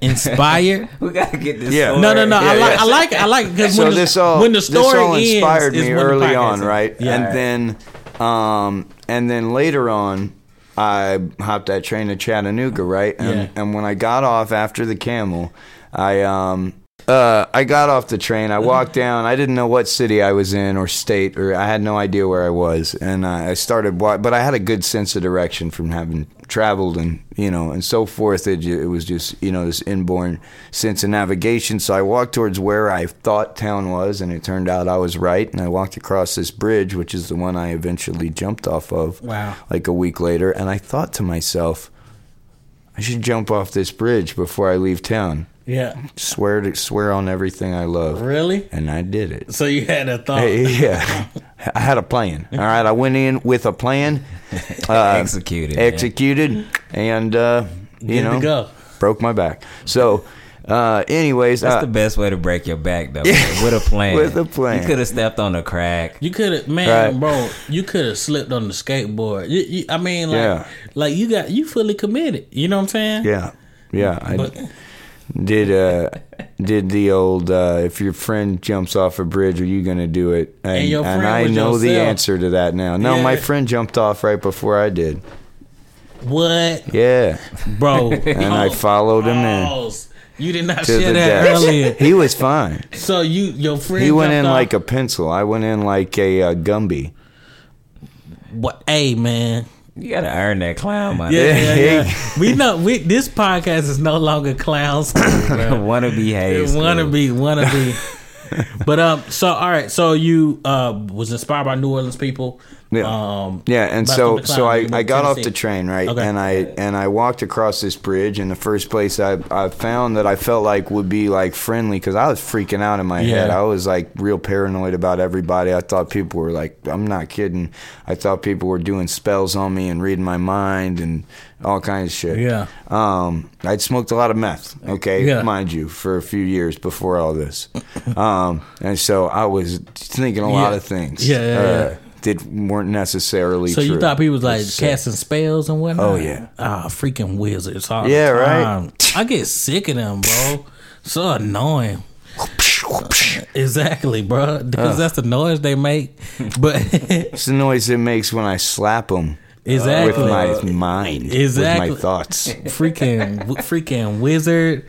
inspired. <laughs> We gotta get this. Yeah. story. No, no, no. I Yeah, like, yeah. I like. I like because so when, this all when the this story all inspired ends, me is when the early on, right? Yeah. And then, um, and then later on, I hopped that train to Chattanooga, right? And Yeah. and when I got off after the Camel, I um. Uh, I got off the train. I walked <laughs> down. I didn't know what city I was in or state, or I had no idea where I was. And uh, I started, but I had a good sense of direction from having traveled and you know and so forth. It, it was just you know this inborn sense of navigation. So I walked towards where I thought town was, and it turned out I was right. And I walked across this bridge, which is the one I eventually jumped off of. Wow. Like a week later, and I thought to myself, I should jump off this bridge before I leave town. Yeah, Swear to swear on everything I love, really. and I did it. So you had a thought. Hey, yeah, I had a plan. All right, I went in with a plan, <laughs> uh, Executed, yeah. executed, and uh, you Good know, to go. broke my back. So, uh, anyways, That's uh, the best way to break your back, though. with a plan. <laughs> With a plan. You could have stepped on a crack. You could have, man, Right. bro. You could have slipped on the skateboard. You, you, I mean, like, Yeah. like you got you fully committed. You know what I'm saying? yeah, yeah, I But did. Uh, did the old uh, if your friend jumps off a bridge, are you gonna do it? And, And your friend I know the answer to that now. No, Yeah. my friend jumped off right before I did. what, Yeah, bro? <laughs> and I followed him in. You did not to share that earlier. He was fine. So you, your friend, He went in off- like a pencil. I went in like a uh, Gumby. what? Hey, man. You gotta earn that clown money. Yeah, yeah, yeah. <laughs> We know we this podcast is no longer clowns. <laughs> wanna be Hayes. wanna be, wanna be. <laughs> but um, so all right, so you uh was inspired by New Orleans people. Yeah. Um, Yeah, and so so. I, I got off the train right, Okay. and I and I walked across this bridge, and the first place I I found that I felt like would be like friendly because I was freaking out in my head. I was like real paranoid about everybody. I thought people were like, I'm not kidding. I thought people were doing spells on me and reading my mind and all kinds of shit. Yeah. Um, I'd smoked a lot of meth, okay, Yeah. mind you, for a few years before all this. Um, and so I was thinking a lot of things. Yeah, yeah, uh, yeah. That weren't necessarily So true. you thought people was like casting spells and whatnot? Oh, yeah. Ah, freaking wizards. all Yeah, right. I get sick of them, bro. So annoying. <laughs> Exactly, bro. Because that's the noise they make. <laughs> But It's the noise it makes when I slap them exactly, with my mind, Exactly. with my thoughts. freaking, freaking wizard,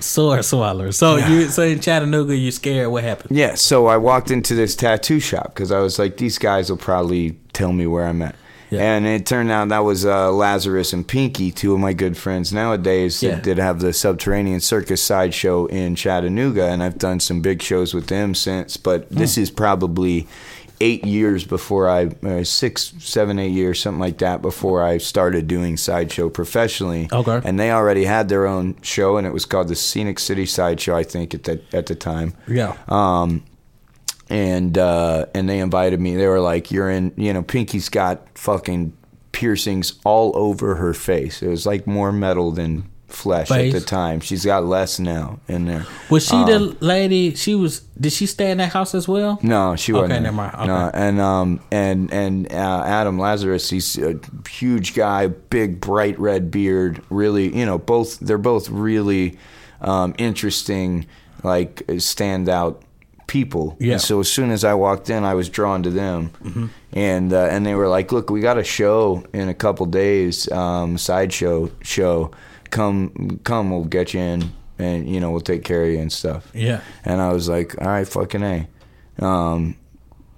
sword swallower. So you, so in Chattanooga, you scared? What happened? Yeah, so I walked into this tattoo shop because I was like, these guys will probably tell me where I'm at. Yeah. And it turned out that was uh, Lazarus and Pinky, two of my good friends nowadays Yeah. that did have the Subterranean Circus sideshow in Chattanooga. And I've done some big shows with them since. But this Hmm. is probably eight years before I, uh, six, seven, eight years, something like that, before I started doing sideshow professionally. Okay. And they already had their own show, and it was called the Scenic City Sideshow, I think, at the, at the time Yeah. um, and uh, and they invited me. They were like, "You're in." You know, Pinky's got fucking piercings all over her face. It was like more metal than flesh Face. at the time. She's got less now in there. Was she Um, the lady? She was. Did she stay in that house as well? No, she wasn't. Okay, never mind. Okay. No, and um and and uh, Adam Lazarus, he's a huge guy, big bright red beard. Really, you know, both they're both really um, interesting, like standout people. Yeah. And so as soon as I walked in, I was drawn to them, and uh, and they were like, "Look, we got a show in a couple days, um, sideshow show. Come, come, we'll get you in." And you know we'll take care of you and stuff. Yeah. And I was like, all right, fucking a, um,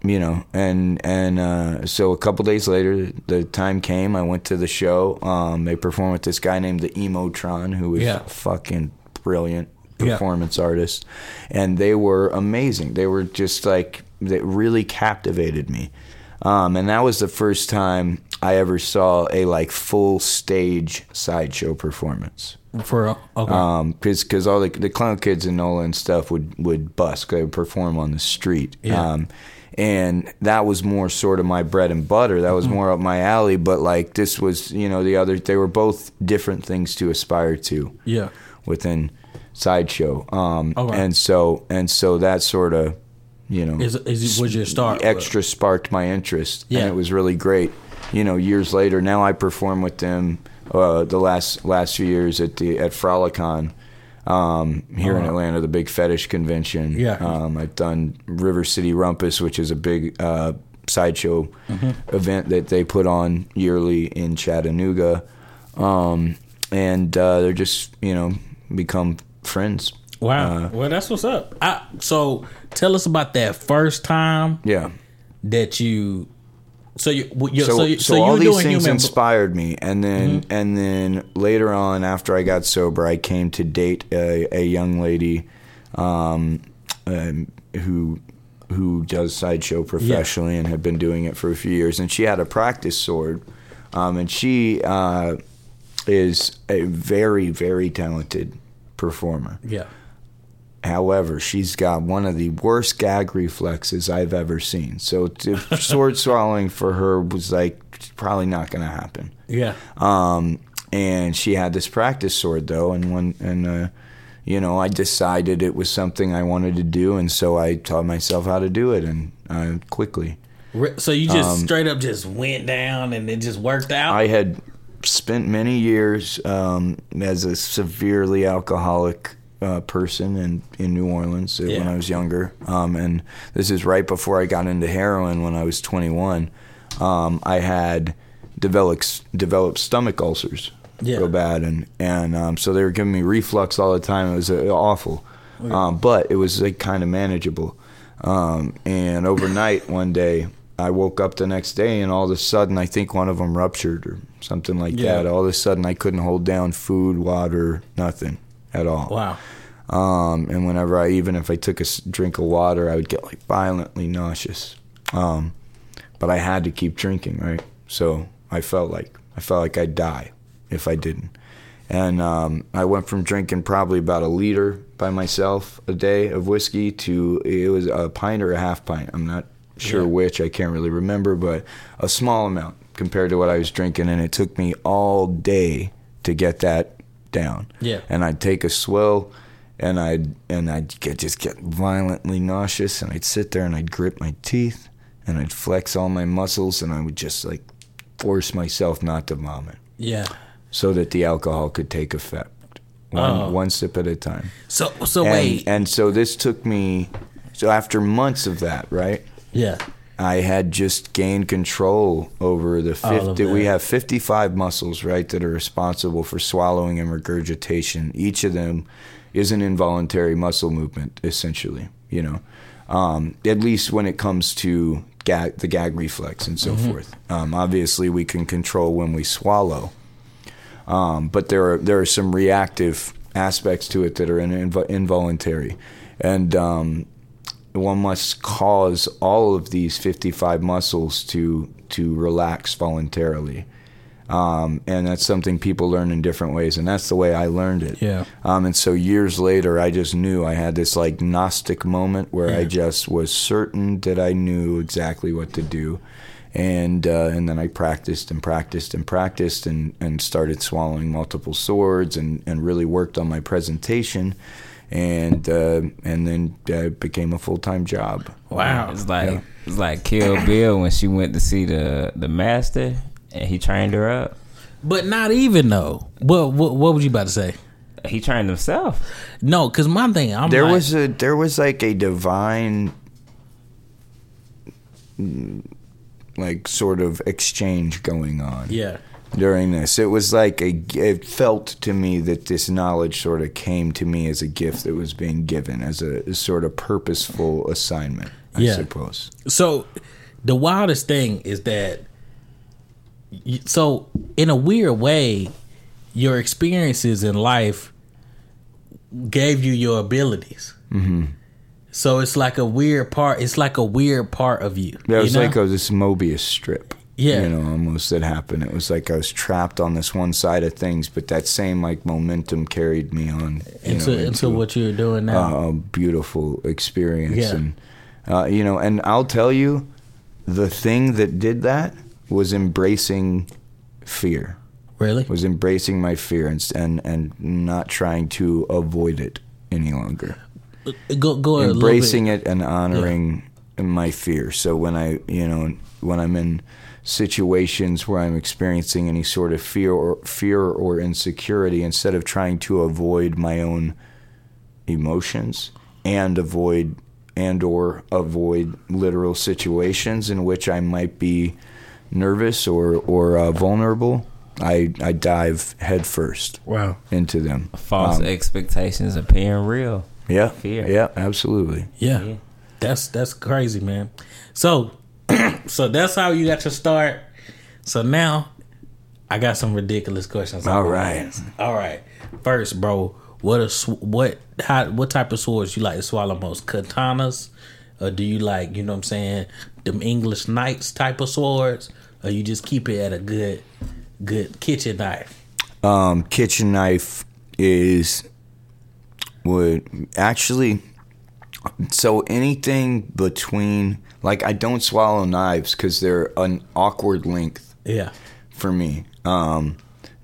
you know. And and uh, so a couple days later, the time came. I went to the show. Um, they performed with this guy named the Emotron, who was Yeah. fucking brilliant Yeah. performance artist, and they were amazing. They were just like they really captivated me. Um, and that was the first time I ever saw a like full stage sideshow performance For real? Okay. um because cause all the, the clown kids and Nola and stuff would would busk they would perform on the street Yeah. um and that was more sort of my bread and butter that was more up my alley but like this was you know the other they were both different things to aspire to yeah. within sideshow um Okay. and so and so that sort of you know Is is was your start? extra sparked my interest Yeah. and it was really great you know years later now i perform with them uh, the last last few years at the at frolicon um, here in Oh. atlanta the big fetish convention Yeah. um, i've done river city rumpus which is a big uh, sideshow Mm-hmm. event that they put on yearly in chattanooga um, and uh, they're just you know become friends Wow. Uh, well, that's what's up. I, so tell us about that first time yeah that you. So you, you so, so, you, so, so all these doing things human. inspired me and then Mm-hmm. and then later on after i got sober i came to date a, a young lady um, um, who who does sideshow professionally and had been doing it for a few years and she had a practice sword um, and she uh, is a very very talented performer yeah. However, she's got one of the worst gag reflexes I've ever seen. So to, sword <laughs> swallowing for her was like probably not going to happen. Yeah. Um, and she had this practice sword though, and when and uh, you know I decided it was something I wanted to do, and so I taught myself how to do it, and uh, quickly. So you just straight up just went down and it just worked out. Um, I had spent many years um, as a severely alcoholic uh, person in, in New Orleans uh, when I was younger. Um, and this is right before I got into heroin when I was 21. Um, I had developed, developed stomach ulcers Yeah. real bad. And, and um, so they were giving me reflux all the time. It was uh, awful. Um, but it was like kind of manageable. Um, and overnight, one day, I woke up the next day, and all of a sudden, I think one of them ruptured or something like Yeah. that. All of a sudden, I couldn't hold down food, water, nothing at all. wow. Um, and whenever I, even if I took a drink of water, I would get like violently nauseous. Um, but I had to keep drinking, right? So I felt like I felt like I'd die if I didn't. And um, I went from drinking probably about a liter by myself a day of whiskey to it was a pint or a half pint. I'm not sure Yeah. which. I can't really remember, but a small amount compared to what I was drinking. And it took me all day to get that down. Yeah. And I'd take a swill and I'd and I'd get just get violently nauseous and I'd sit there and I'd grip my teeth and I'd flex all my muscles and I would just like force myself not to vomit Yeah. so that the alcohol could take effect. One Oh. one sip at a time. So so and, wait. and so this took me so after months of that, right? yeah. I had just gained control over the 50. We have 55 muscles, right, that are responsible for swallowing and regurgitation. Each of them is an involuntary muscle movement, essentially, you know, um, at least when it comes to gag, the gag reflex and so forth. Um, obviously, we can control when we swallow, um, but there are there are some reactive aspects to it that are in, inv- involuntary, and um, one must cause all of these 55 muscles to to relax voluntarily. Um, and that's something people learn in different ways, and that's the way I learned it. Yeah. Um, and so years later, I just knew I had this like Gnostic moment where I just was certain that I knew exactly what to do, and uh, and then I practiced and practiced and practiced and, and started swallowing multiple swords and, and really worked on my presentation, and uh, and then uh, became a full time job. Wow. It's like it's like Kill Bill when she went to see the the master and he trained her up. But not even though. What what, what was you about to say? He trained himself. No, because my thing, I'm there like, was a there was like a divine like sort of exchange going on yeah, during this it was like a it felt to me that this knowledge sort of came to me as a gift that was being given as a, sort of purposeful assignment i Yeah. suppose So the wildest thing is that so in a weird way your experiences in life gave you your abilities. Mm-hmm. So it's like a weird part. It's like a weird part of you. That you know? like a, this Mobius strip. Yeah. You know, almost that happened. It was like I was trapped on this one side of things, but that same like momentum carried me on into, know, into what you're doing now. a beautiful experience. Yeah. And, uh, you know, and I'll tell you, the thing that did that was embracing fear, really? was embracing my fear and, and, and not trying to avoid it any longer. Go go embracing it and honoring my fear. So when I, you know, when I'm in situations where I'm experiencing any sort of fear or fear or insecurity, instead of trying to avoid my own emotions and avoid and or avoid literal situations in which I might be nervous or or uh, vulnerable, I I dive headfirst Wow. into them. False Um, expectations appearing real. yeah, fear. yeah, absolutely. Yeah. Yeah. That's that's crazy, man. So <clears throat> so that's how you got your start. So now I got some ridiculous questions. All right. All right. First, bro, what a sw- what how what type of swords you like to swallow most? Katanas? Or do you like, you know what I'm saying, them English knights type of swords? Or you just keep it at a good good kitchen knife? um, kitchen knife is would actually so anything between like I don't swallow knives because they're an awkward length Yeah. for me. Um,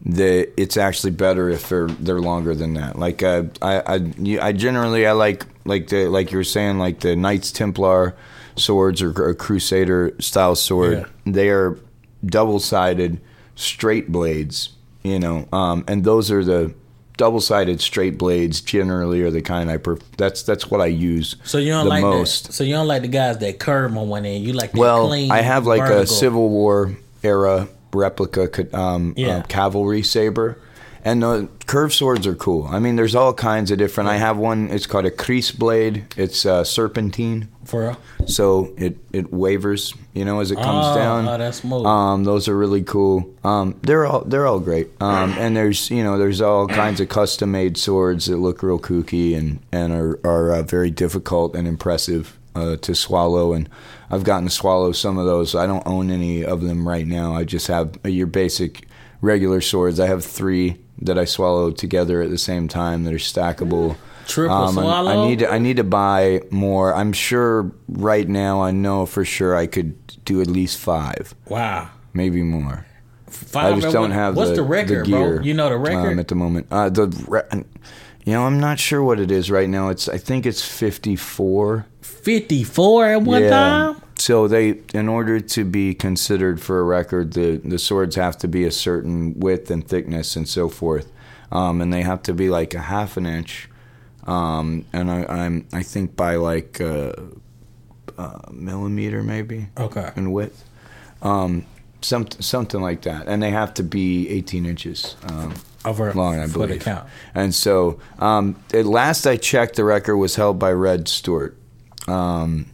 the it's actually better if they're they're longer than that. Like uh, I I I generally I like like the like you were saying like the Knights Templar swords or a Crusader style sword. Yeah. They are double sided straight blades. You know, um, and those are the double sided straight blades. Generally, are the kind I prefer. that's that's what I use. So you don't the like most. That, so you don't like the guys that curve on one end. You like Well, clean. I have like vertical. a Civil War era replica um, Yeah. uh, cavalry saber, and the curved swords are cool. I mean, there's all kinds of different. I have one. It's called a kris blade. It's uh, serpentine, for real. so it it wavers. You know, as it comes Oh, down. oh, that's smooth. Um, those are really cool. Um, they're all they're all great. Um, and there's you know there's all kinds of custom made swords that look real kooky and and are are uh, very difficult and impressive uh, to swallow. And I've gotten to swallow some of those. I don't own any of them right now. I just have your basic regular swords. I have three that I swallow together at the same time that are stackable. Triple Um, swallow? I need to, I need to buy more. I'm sure right now I know for sure I could do at least five, Wow. maybe more. Five I just don't what- have What's the, the record, gear, bro? You know the record? um, at the moment. Uh, the re- you know I'm not sure what it is right now. It's I think it's 54. 54 at one time? So they, in order to be considered for a record, the the swords have to be a certain width and thickness and so forth, um, and they have to be like a half an inch, um, and I, I'm I think by like a, a millimeter maybe Okay. in width, um, some something like that, and they have to be 18 inches. Um, Over long, I believe. the count. and so, um, at last I checked, the record was held by Red Stuart. Um,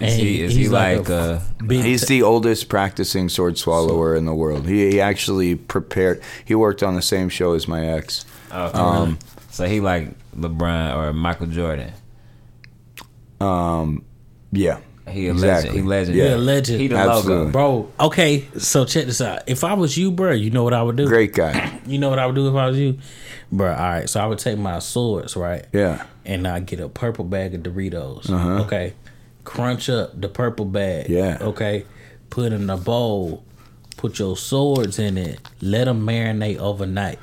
Is he, is he he's like, a uh, big He's the oldest practicing sword swallower in the world. He, he actually prepared. He worked on the same show as my ex. okay. Um, so he like LeBron or Michael Jordan. Um, yeah, He a Exactly. legend. He legend. He a legend. He the Absolutely. logo. Bro, okay, so check this out. If I was you, bro, you know what I would do? great guy. <clears throat> You know what I would do if I was you? Bro, all right, so I would take my swords, right? Yeah, And I get a purple bag of Doritos. Uh-huh. Okay. Crunch up the purple bag. Yeah. Okay. put in a bowl, put your swords in it, let them marinate overnight.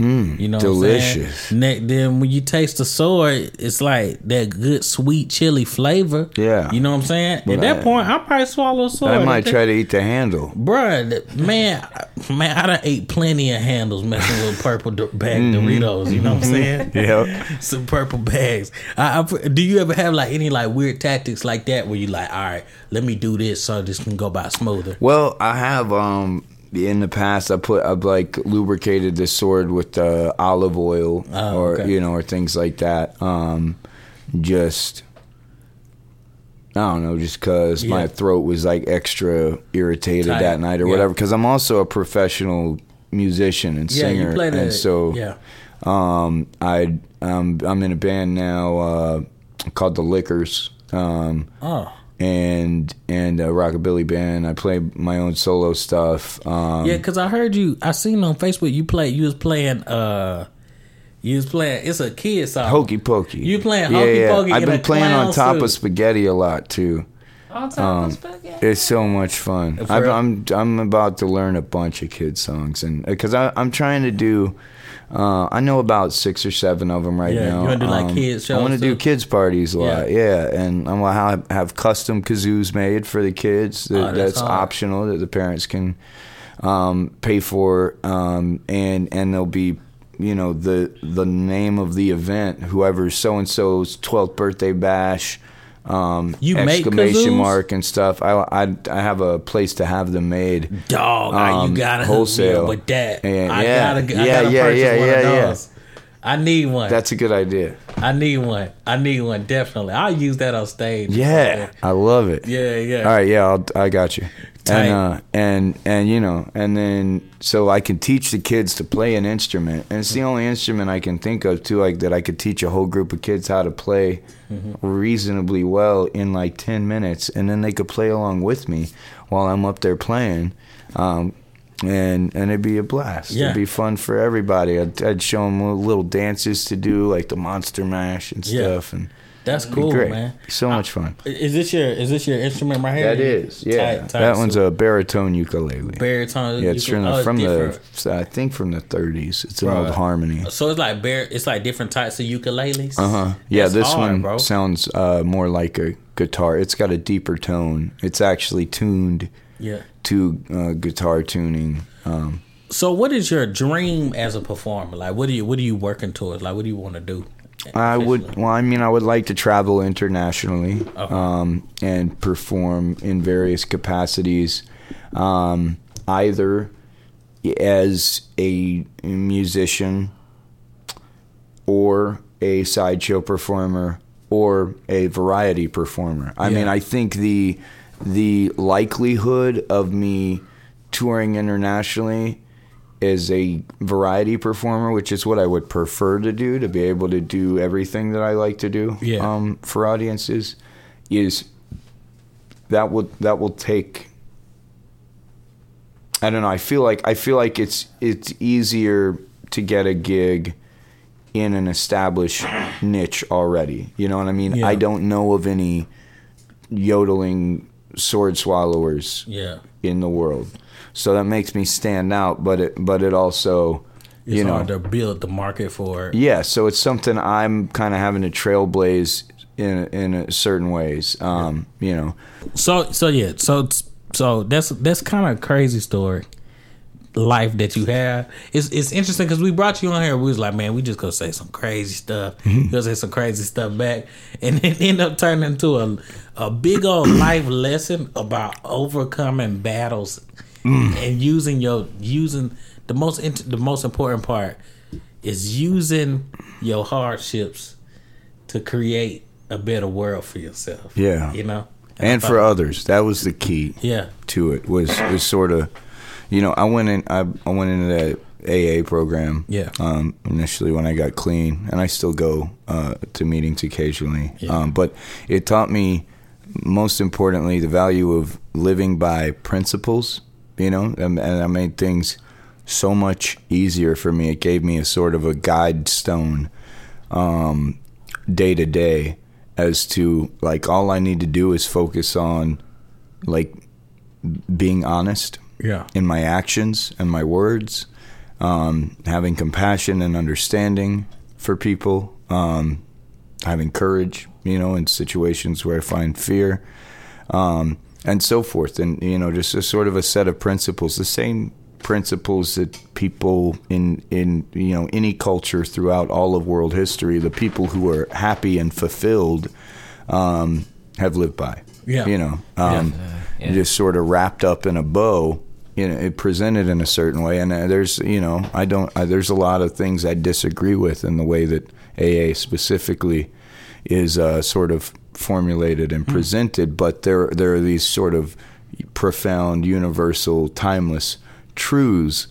Mm, You know, delicious. What I'm then when you taste the sword, it's like that good sweet chili flavor. Yeah. you know what I'm saying. But At that I- point, I'll probably swallow a sword. I might try to eat the handle. Bruh, man, I- <laughs> man, I done ate plenty of handles messing with <laughs> purple bag Mm-hmm. Doritos. You know what I'm saying? <laughs> Yep. Some purple bags. I, I, do you ever have like any like weird tactics like that where you like, all right, let me do this so this can go by smoother? Well, I have um in the past I put I've like lubricated the sword with uh, olive oil Oh, or okay. you know or things like that. Um, just I don't know, just because Yeah. my throat was like extra irritated Tight. that night or Yeah. whatever. Because I'm also a professional musician and Yeah, singer, you play the and so yeah. um, I um, I'm in a band now uh, called the Liquors. Um, Oh. And and a rockabilly band. I play my own solo stuff. Um, Yeah, cause I heard you. I seen on Facebook you play. You was playing. uh You was playing. It's a kid song. Hokey pokey. You playing Hokey Pokey I've in been a playing on top suit. of spaghetti a lot too. On top Um, of spaghetti. It's so much fun. I'm. I'm I'm about to learn a bunch of kids songs, and because I'm trying to do. Uh, I know about six or seven of them right Yeah, now. Um, you wanna do, like, kids I want to do kids parties a lot. Yeah. Yeah, and I'm gonna have, have custom kazoos made for the kids. That, Oh, that's that's optional that the parents can um, pay for, um, and and there'll be you know the the name of the event, whoever's so and so's twelfth birthday bash. Um, You make exclamation mark and stuff. I, I I have a place to have them made. Dog, ah, you um, gotta wholesale. with that. Yeah, I yeah. gotta, I Yeah, gotta yeah, purchase yeah, one yeah, of yeah. those. I need one. That's a good idea. I need one. I need one definitely. I'll use that on stage. Yeah, I love it. yeah, yeah. All right, yeah, I'll, I got you. Tight. And uh, and and you know, and then so I can teach the kids to play an instrument, and it's the only instrument I can think of too, like that I could teach a whole group of kids how to play Mm-hmm. reasonably well in like ten minutes, and then they could play along with me while I'm up there playing. Um, and and it'd be a blast. Yeah. It'd be fun for everybody. I'd, I'd show them little dances to do, like the monster mash and Yeah. stuff, and That's cool, man. So much fun. Is this your is this your instrument right here? That is, yeah. Tight, tight. that one's a baritone ukulele. baritone. Ukulele. Yeah, it's you from the, oh, from the I think from the 30s. It's an old harmony. So it's like bar. It's like different types of ukuleles. Uh huh. Yeah, That's this hard, one bro. sounds uh, more like a guitar. It's got a deeper tone. It's actually tuned Yeah. to uh, guitar tuning. Um, So what is your dream as a performer? Like, what do you what are you working towards? Like, what do you want to do? I would. Well, I mean, I would like to travel internationally Okay. um, and perform in various capacities, um, either as a musician or a sideshow performer or a variety performer. I mean, I think the the likelihood of me touring internationally as a variety performer, which is what I would prefer to do, to be able to do everything that I like to do Yeah. um, for audiences, is that will that will take. I don't know. I feel like I feel like it's it's easier to get a gig in an established niche already. You know what I mean? Yeah. I don't know of any yodeling sword swallowers Yeah. in the world. So that makes me stand out, but it but it also It's you know hard to build the market for yeah, so it's something I'm kind of having to trailblaze in in a certain ways. Um, you know, So so yeah. So so that's that's kind of a crazy story. Life that you have. It's it's interesting because we brought you on here. We was like, man, we just gonna say some crazy stuff. <laughs> Gonna say some crazy stuff back, and it <laughs> ended up turning into a a big old life lesson about overcoming battles Mm. and using your using the most the most important part is using your hardships to create a better world for yourself. Yeah. you know, and I for others, that was the key yeah, to it. Was was sort of, you know, I went in. I, I went into that AA program. Yeah. Um, initially when I got clean, and I still go uh, to meetings occasionally. Yeah. Um, but it taught me, most importantly, the value of living by principles. You know, and, and I made things so much easier for me. It gave me a sort of a guide stone um, day to day as to like all I need to do is focus on like being honest Yeah. in my actions and my words, um, having compassion and understanding for people, um, having courage, you know, in situations where I find fear, um, and so forth. And, you know, just a sort of a set of principles, the same principles that people in, in, you know, any culture throughout all of world history, the people who are happy and fulfilled, um, have lived by. Yeah. You know, um, Yeah. just sort of wrapped up in a bow, you know, it presented in a certain way. And uh, there's, you know, I don't, uh, there's a lot of things I disagree with in the way that AA specifically is uh, sort of formulated and hmm. presented. But there, there are these sort of profound, universal, timeless truths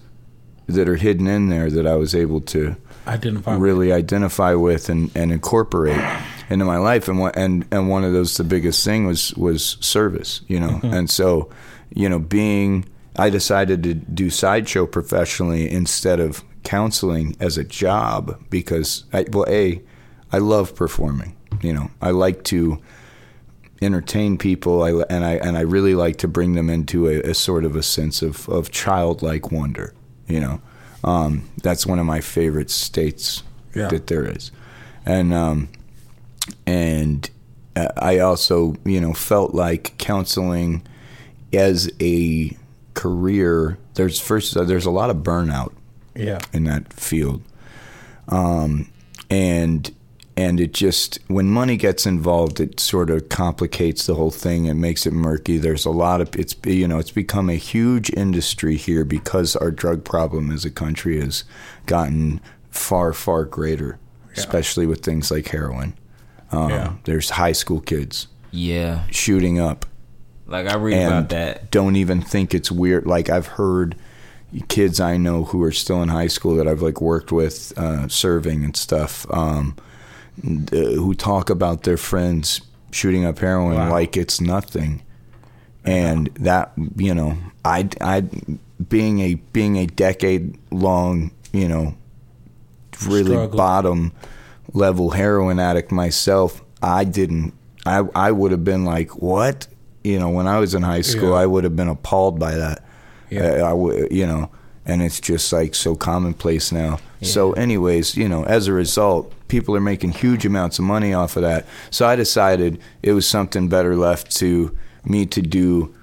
that are hidden in there that I was able to Identify. with. really identify with and, and incorporate <clears throat> into my life and one and and one of those the biggest thing was was service you know mm-hmm. and so you know being I decided to do sideshow professionally instead of counseling as a job because I, well a I love performing you know I like to entertain people I, and I and I really like to bring them into a, a sort of a sense of, of childlike wonder you know um, that's one of my favorite states Yeah. that there is and um, and uh, I also you know felt like counseling as a career there's first there's a lot of burnout Yeah. in that field. Um, and and it just when money gets involved, it sort of complicates the whole thing and makes it murky. There's a lot of it's you know it's become a huge industry here because our drug problem as a country has gotten far far greater, especially with things like heroin. Um, Yeah. There's high school kids Yeah. shooting up Like I read about that. don't even think it's weird. Like I've heard kids I know who are still in high school that I've like worked with, uh, serving and stuff, um, uh, who talk about their friends shooting up heroin Wow. like it's nothing. And that you know, I I being a being a decade long you know really Struggle. bottom level heroin addict myself, I didn't. I I would have been like, what? You know, when I was in high school, Yeah. I would have been appalled by that. Yeah. Uh, I would, you know, and it's just like so commonplace now. So, anyways, you know, as a result, people are making huge amounts of money off of that. So I decided it was something better left to me to do.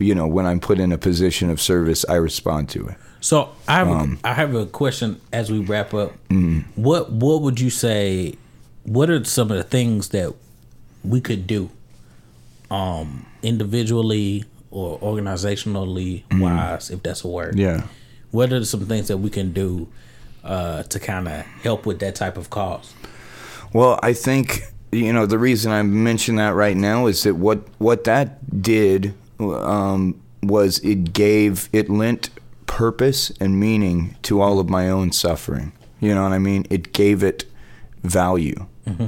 You know, when I'm put in a position of service, I respond to it. So I have Um, a, I have a question as we wrap up. mm-hmm. What what would you say? What are some of the things that we could do, um, individually or organizationally wise, if that's a word? Mm-hmm. Yeah. What are some things that we can do uh, to kind of help with that type of cause? Well, I think you know the reason I mention that right now is that what what that did um, was it gave it lent purpose and meaning to all of my own suffering. You know what I mean? It gave it value,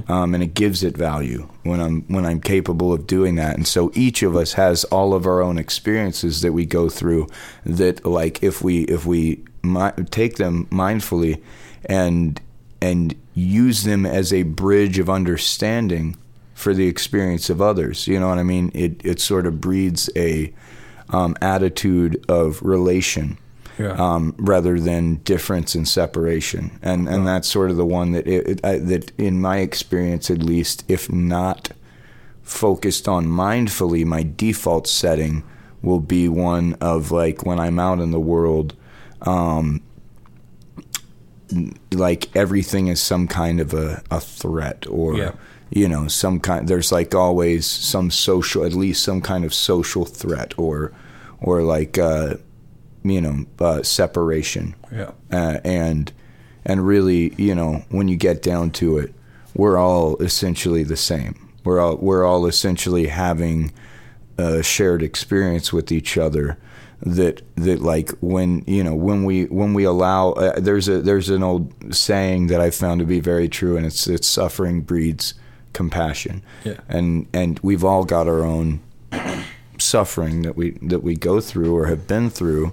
um, and it gives it value when I'm when I'm capable of doing that. And so each of us has all of our own experiences that we go through. That like if we if we mi- take them mindfully and and use them as a bridge of understanding for the experience of others. You know what I mean? It it sort of breeds a um, attitude of relation Yeah. um, rather than difference and separation, and and that's sort of the one that it, it, I, that in my experience at least, if not focused on mindfully, my default setting will be one of like when I'm out in the world. Um, like everything is some kind of a, a threat or Yeah. you know some kind there's like always some social at least some kind of social threat or or like uh you know uh, separation Yeah. uh, and and really you know when you get down to it we're all essentially the same we're all we're all essentially having a shared experience with each other that that like when you know when we when we allow uh, there's a there's an old saying that I found to be very true and it's it's suffering breeds compassion Yeah. and and we've all got our own suffering that we that we go through or have been through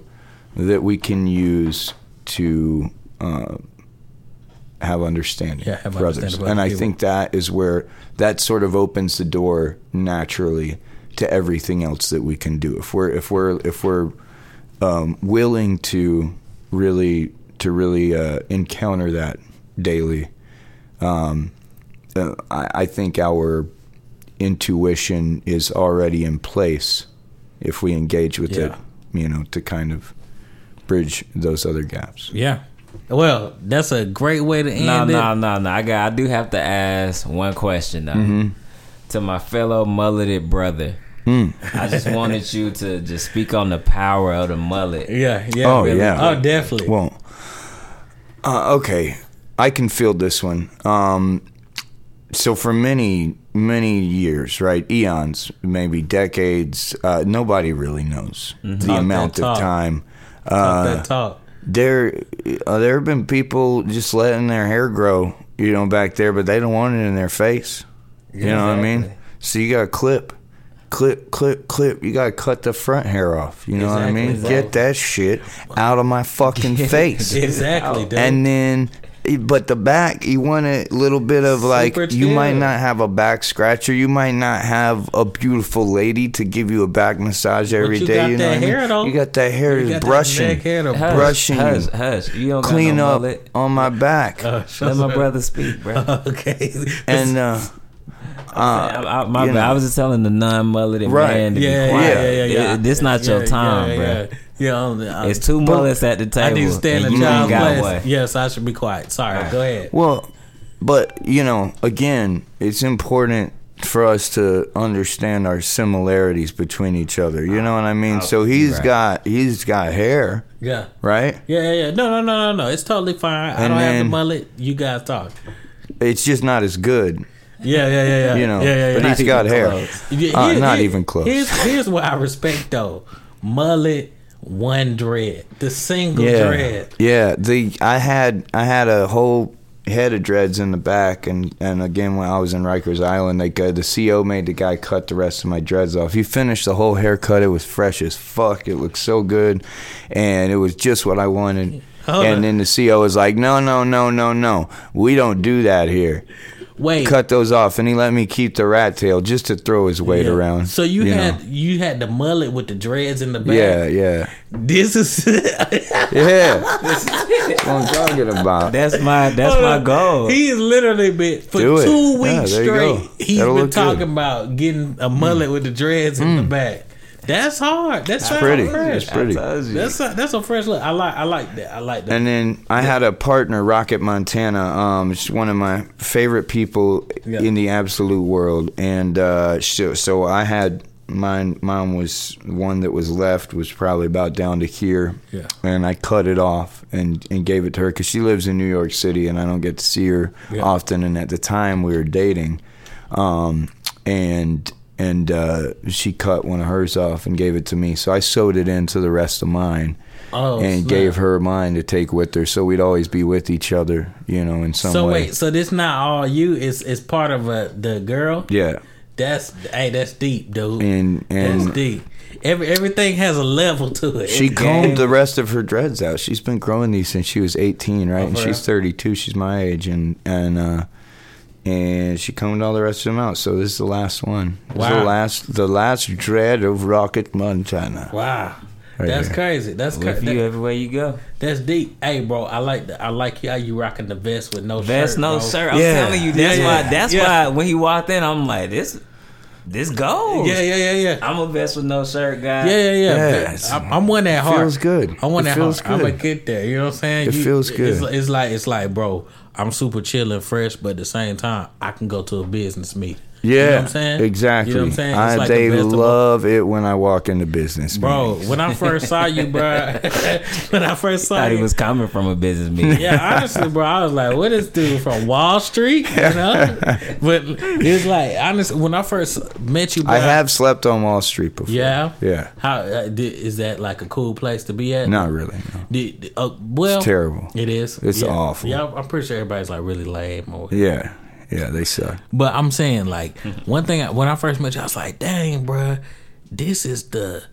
that we can use to uh, have understanding Yeah, have for understanding others. And I people. think that is where that sort of opens the door naturally to everything else that we can do. If we're if we're if we're um, willing to really to really uh, encounter that daily, um, uh, I, I think our intuition is already in place if we engage with it. You know, to kind of bridge those other gaps. Yeah. Well, that's a great way to end No, it. no, no, no. I got. I do have to ask one question though. To my fellow mulleted brother, I just wanted you to just speak on the power of the mullet. Yeah, yeah. Oh, really. yeah. Oh, definitely. Well, uh, okay, I can field this one. Um, so for many, many years, right, eons, maybe decades, uh, nobody really knows the Talk amount that of talk. time. Talk Uh, that talk. there, uh, there have been people just letting their hair grow, you know, back there, but they don't want it in their face. You know what I mean? So you got to clip, clip, clip, clip. You got to cut the front hair off. You know what I mean? exactly. Get that shit out of my fucking <laughs> face. Exactly, dude. And then, but the back, you want a little bit of like, Super you might not have a back scratcher. You might not have a beautiful lady to give you a back massage every you day. got you know that what I mean? hair, though. You got that hair You is got brushing, neck hair to Hush, brushing hush, you. hush. You don't clean got no up mullet. on my back. Uh, <laughs> Let my brother speak, bro. <laughs> okay. and, uh, I, I, my bad. know. I was just telling the non-mulleted Right. man to yeah, be yeah, quiet. yeah, yeah, yeah. It- this not your time, yeah, bro. Yeah, yeah um, uh, It's two mullets at the table. I need to stay in and the you ain't got one. Yes, I should be quiet. Sorry, go ahead. Well, but you know, again, it's important for us to understand our similarities between each other. You know what I mean? So he's Right. got he's got hair, Yeah. right? Yeah, yeah, yeah. No, no, no, no, no. It's totally fine. I don't have the mullet. You guys talk. It's just not as good, Yeah, yeah, yeah, yeah. you know. yeah, yeah, yeah. But he's got hair. close. Uh, not even close. Here's here's what I respect though. Mullet, one dread, the single Yeah, dread. yeah. The I had I had a whole head of dreads in the back, and and again when I was in Rikers Island, they got, the CO made the guy cut the rest of my dreads off. He finished the whole haircut. It was fresh as fuck. It looked so good, and it was just what I wanted. Hold and on. then the CO was like, "No, no, no, no, no. We don't do that here. Wait, Cut those off." And he let me keep the rat tail just to throw his weight yeah. around. So you, know. had you had the mullet with the dreads in the back. yeah, yeah, This is <laughs> yeah. That's <laughs> what I'm talking about. That's my that's my goal. He's literally been for Do two Yeah, weeks there you straight. go. He's That'll been talking good. about getting a mullet mm. with the dreads in the mm. back. That's hard. That's It's pretty. Fresh. It's pretty. I. That's a, that's a fresh look. I like I like that. I like that. And then I had a partner, Rocket Montana. Um, she's one of my favorite people Yeah. in the absolute world. And uh, so, so I had mine. Mine was one that was left was probably about down to here. Yeah. And I cut it off and, and gave it to her because she lives in New York City and I don't get to see her Yeah. often. And at the time we were dating, um, and and uh, she cut one of hers off and gave it to me. So I sewed it into the rest of mine oh, and snap. gave her mine to take with her, so we'd always be with each other, you know, in some So way. wait, so this not all you? It's it's part of a, the girl. yeah, That's hey, that's deep, dude. and that's and deep. Every everything has a level to it. she <laughs> combed the rest of her dreads out. She's been growing these since she was eighteen, right? Oh, and she's thirty two. She's my age, and and uh, and she combed all the rest of them out. So this is the last one. This is Wow. the last the last dread of Rocket Montana. Wow. Right that's here. crazy. That's With crazy. you everywhere you go. That's deep. Hey, bro, I like that. I like how you rocking the vest with no Vest, shirt. no bro. shirt. I'm Yeah. telling you, that's Yeah, why. yeah. That's Yeah. why when he walked in, I'm like, this, this goes. Yeah, yeah, yeah, yeah. I'm a vest with no shirt guy. Yeah, yeah, yeah. Yes. I'm, I'm one that hard. feels good. I want It that feels hard. I'm gonna get there. You know what I'm saying? It feels good. It's, it's like it's like, bro. I'm super chill and fresh, but at the same time, I can go to a business meet. Yeah, you know what I'm saying? exactly. You know what I'm saying? It's I, like they best of both- love it when I walk into business, Bro, meetings. when I first saw you, bro, <laughs> when I first saw you Thought he was coming from a business meeting. yeah, honestly, bro, I was like, "What is dude from Wall Street?" You know, <laughs> but it's like honestly, when I first met you, bro, I have slept on Wall Street before. Yeah, Yeah. How uh, di- is that like a cool place to be at? Not really. No. Di- di- uh, well, It's terrible. It is. It's yeah. awful. Yeah, I'm pretty sure everybody's like really lame. Or, Yeah. Yeah, they suck. But I'm saying like <laughs> one thing I- when I first met you, I was like, "Dang, bruh, this is the."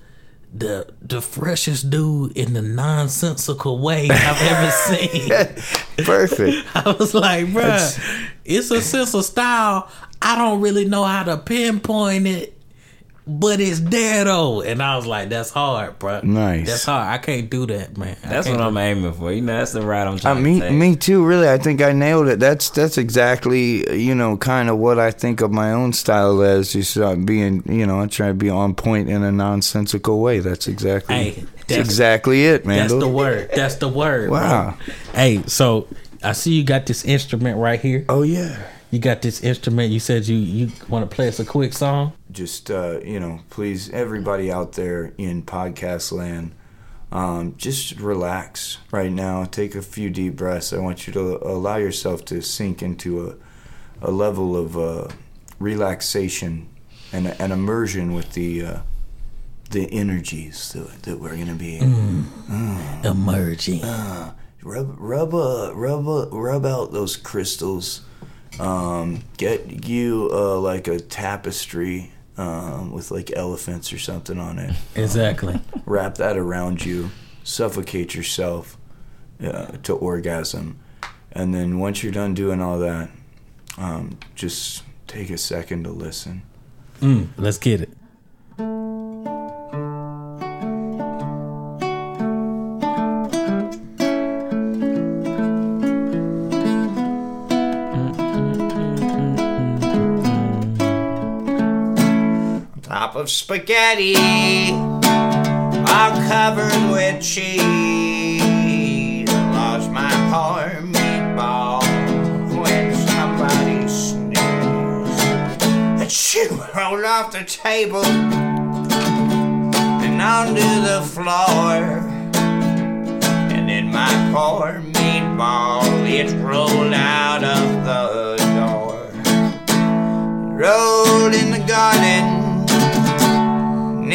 The the freshest dude in the nonsensical way I've ever <laughs> seen. <laughs> Perfect. I was like, bruh, it's a sense of style. I don't really know how to pinpoint it, but it's there though. And I was like, that's hard, bro. Nice. That's hard. I can't do that, man. I That's can't what do I'm aiming for. You know, that's the route I'm Uh, trying me, to take. me too. Really, I think I nailed it. That's that's exactly you know kind of what I think of my own style as. Just uh, being you know, I try to be on point in a nonsensical way. That's exactly Hey, that's that's- exactly it, man. That's the word. That's the word. bro. Wow. Hey, so I see you got this instrument right here. Oh yeah. You got this instrument. You said you you want to play us a quick song. Just uh, you know, please, everybody out there in podcast land, um, just relax right now. Take a few deep breaths. I want you to allow yourself to sink into a a level of uh, relaxation and an immersion with the uh, the energies that, that we're gonna be. Emerging. Rub rub uh, rub uh, rub out those crystals. Um, get you uh, like a tapestry um, with like elephants or something on it. Exactly. <laughs> Wrap that around you. Suffocate yourself uh, to orgasm, and then once you're done doing all that, um, just take a second to listen. Mm, let's get it. Of spaghetti, all covered with cheese. I lost my poor meatball when somebody sneezed. And she rolled off the table and onto the floor. And then my poor meatball, it rolled out of the door. Rolled in the garden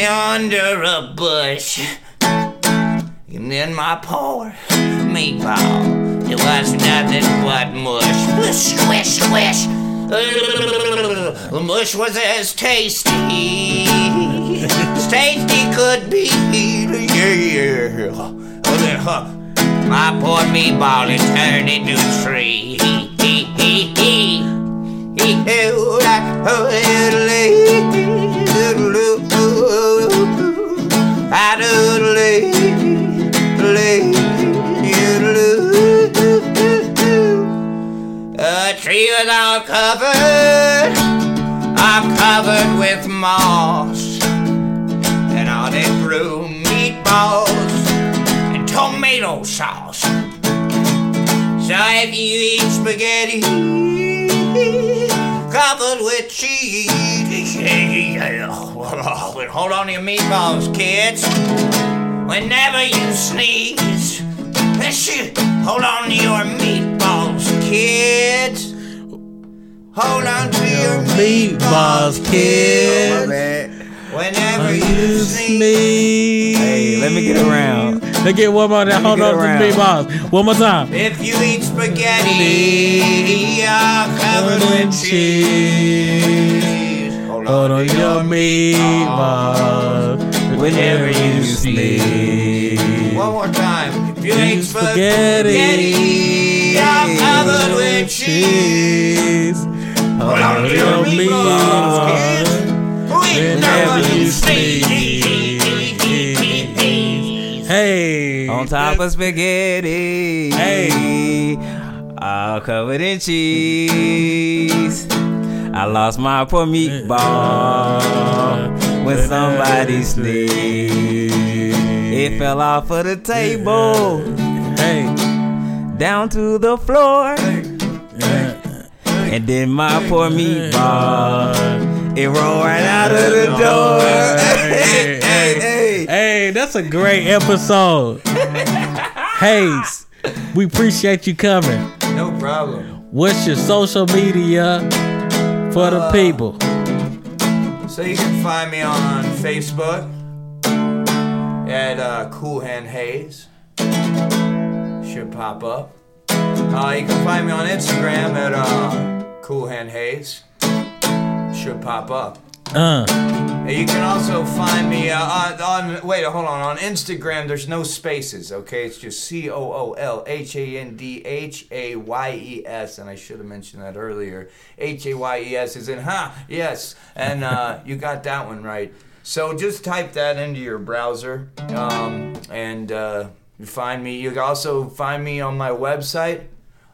under a bush. And then my poor meatball, it was nothing but mush. Squish, squish. The mush was as tasty as tasty could be. Yeah. Oh, huh, My poor meatball, it turned into a tree. A tree was all covered, I'm covered with moss, and all they grew meatballs and tomato sauce. So you eat spaghetti covered with cheese, hold on to your meatballs, kids. Whenever you sneeze, hold on to your meatballs, kids. Hold on to your Meatballs, kids. Whenever you sneeze. Sneeze. Hey, let me get around. Let's get one more. Now, hold get on to around. the meatballs. One more time. If you eat spaghetti, all covered with cheese. Hold Hold on your meatballs. Whenever you sleep. One more time. If you eat Spaghetti. spaghetti, all covered with cheese. Hold on to your meatballs, kids. Whenever you sleep. Hey. On top of spaghetti. Hey. All covered in cheese. I lost my poor meatball when somebody sneezed. It fell off of the table Hey. down to the floor. And then my poor meatball, it rolled right out of the door. Hey, hey, hey, hey, that's a great episode. Hayes, we appreciate you coming. No problem. What's your social media for the people? So you can find me on Facebook at uh, Cool Hand Hayes. Should pop up. Uh, you can find me on Instagram at uh, Cool Hand Hayes. Should pop up. Uh. You can also find me uh, on, on. Wait, hold on. On Instagram, there's no spaces. Okay, it's just C O O L H A N D H A Y E S, and I should have mentioned that earlier. H A Y E S is in ha yes, and uh, <laughs> you got that one right. So just type that into your browser, um, and uh, you find me. You can also find me on my website,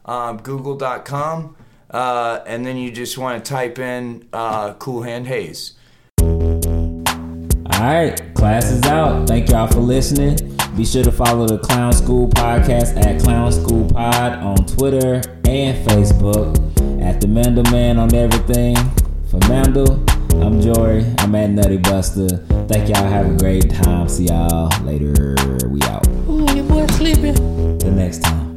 um, Google.com, uh, and then you just want to type in uh, Cool Hand Hayes. All right, class is out. Thank y'all for listening. Be sure to follow the Clown School Podcast at Clown School Pod on Twitter and Facebook. At the Mandel Man on everything. For Mandel, I'm Jory. I'm at Nutty Buster. Thank y'all. Have a great time. See y'all later. We out. Ooh, your boy sleeping. The next time.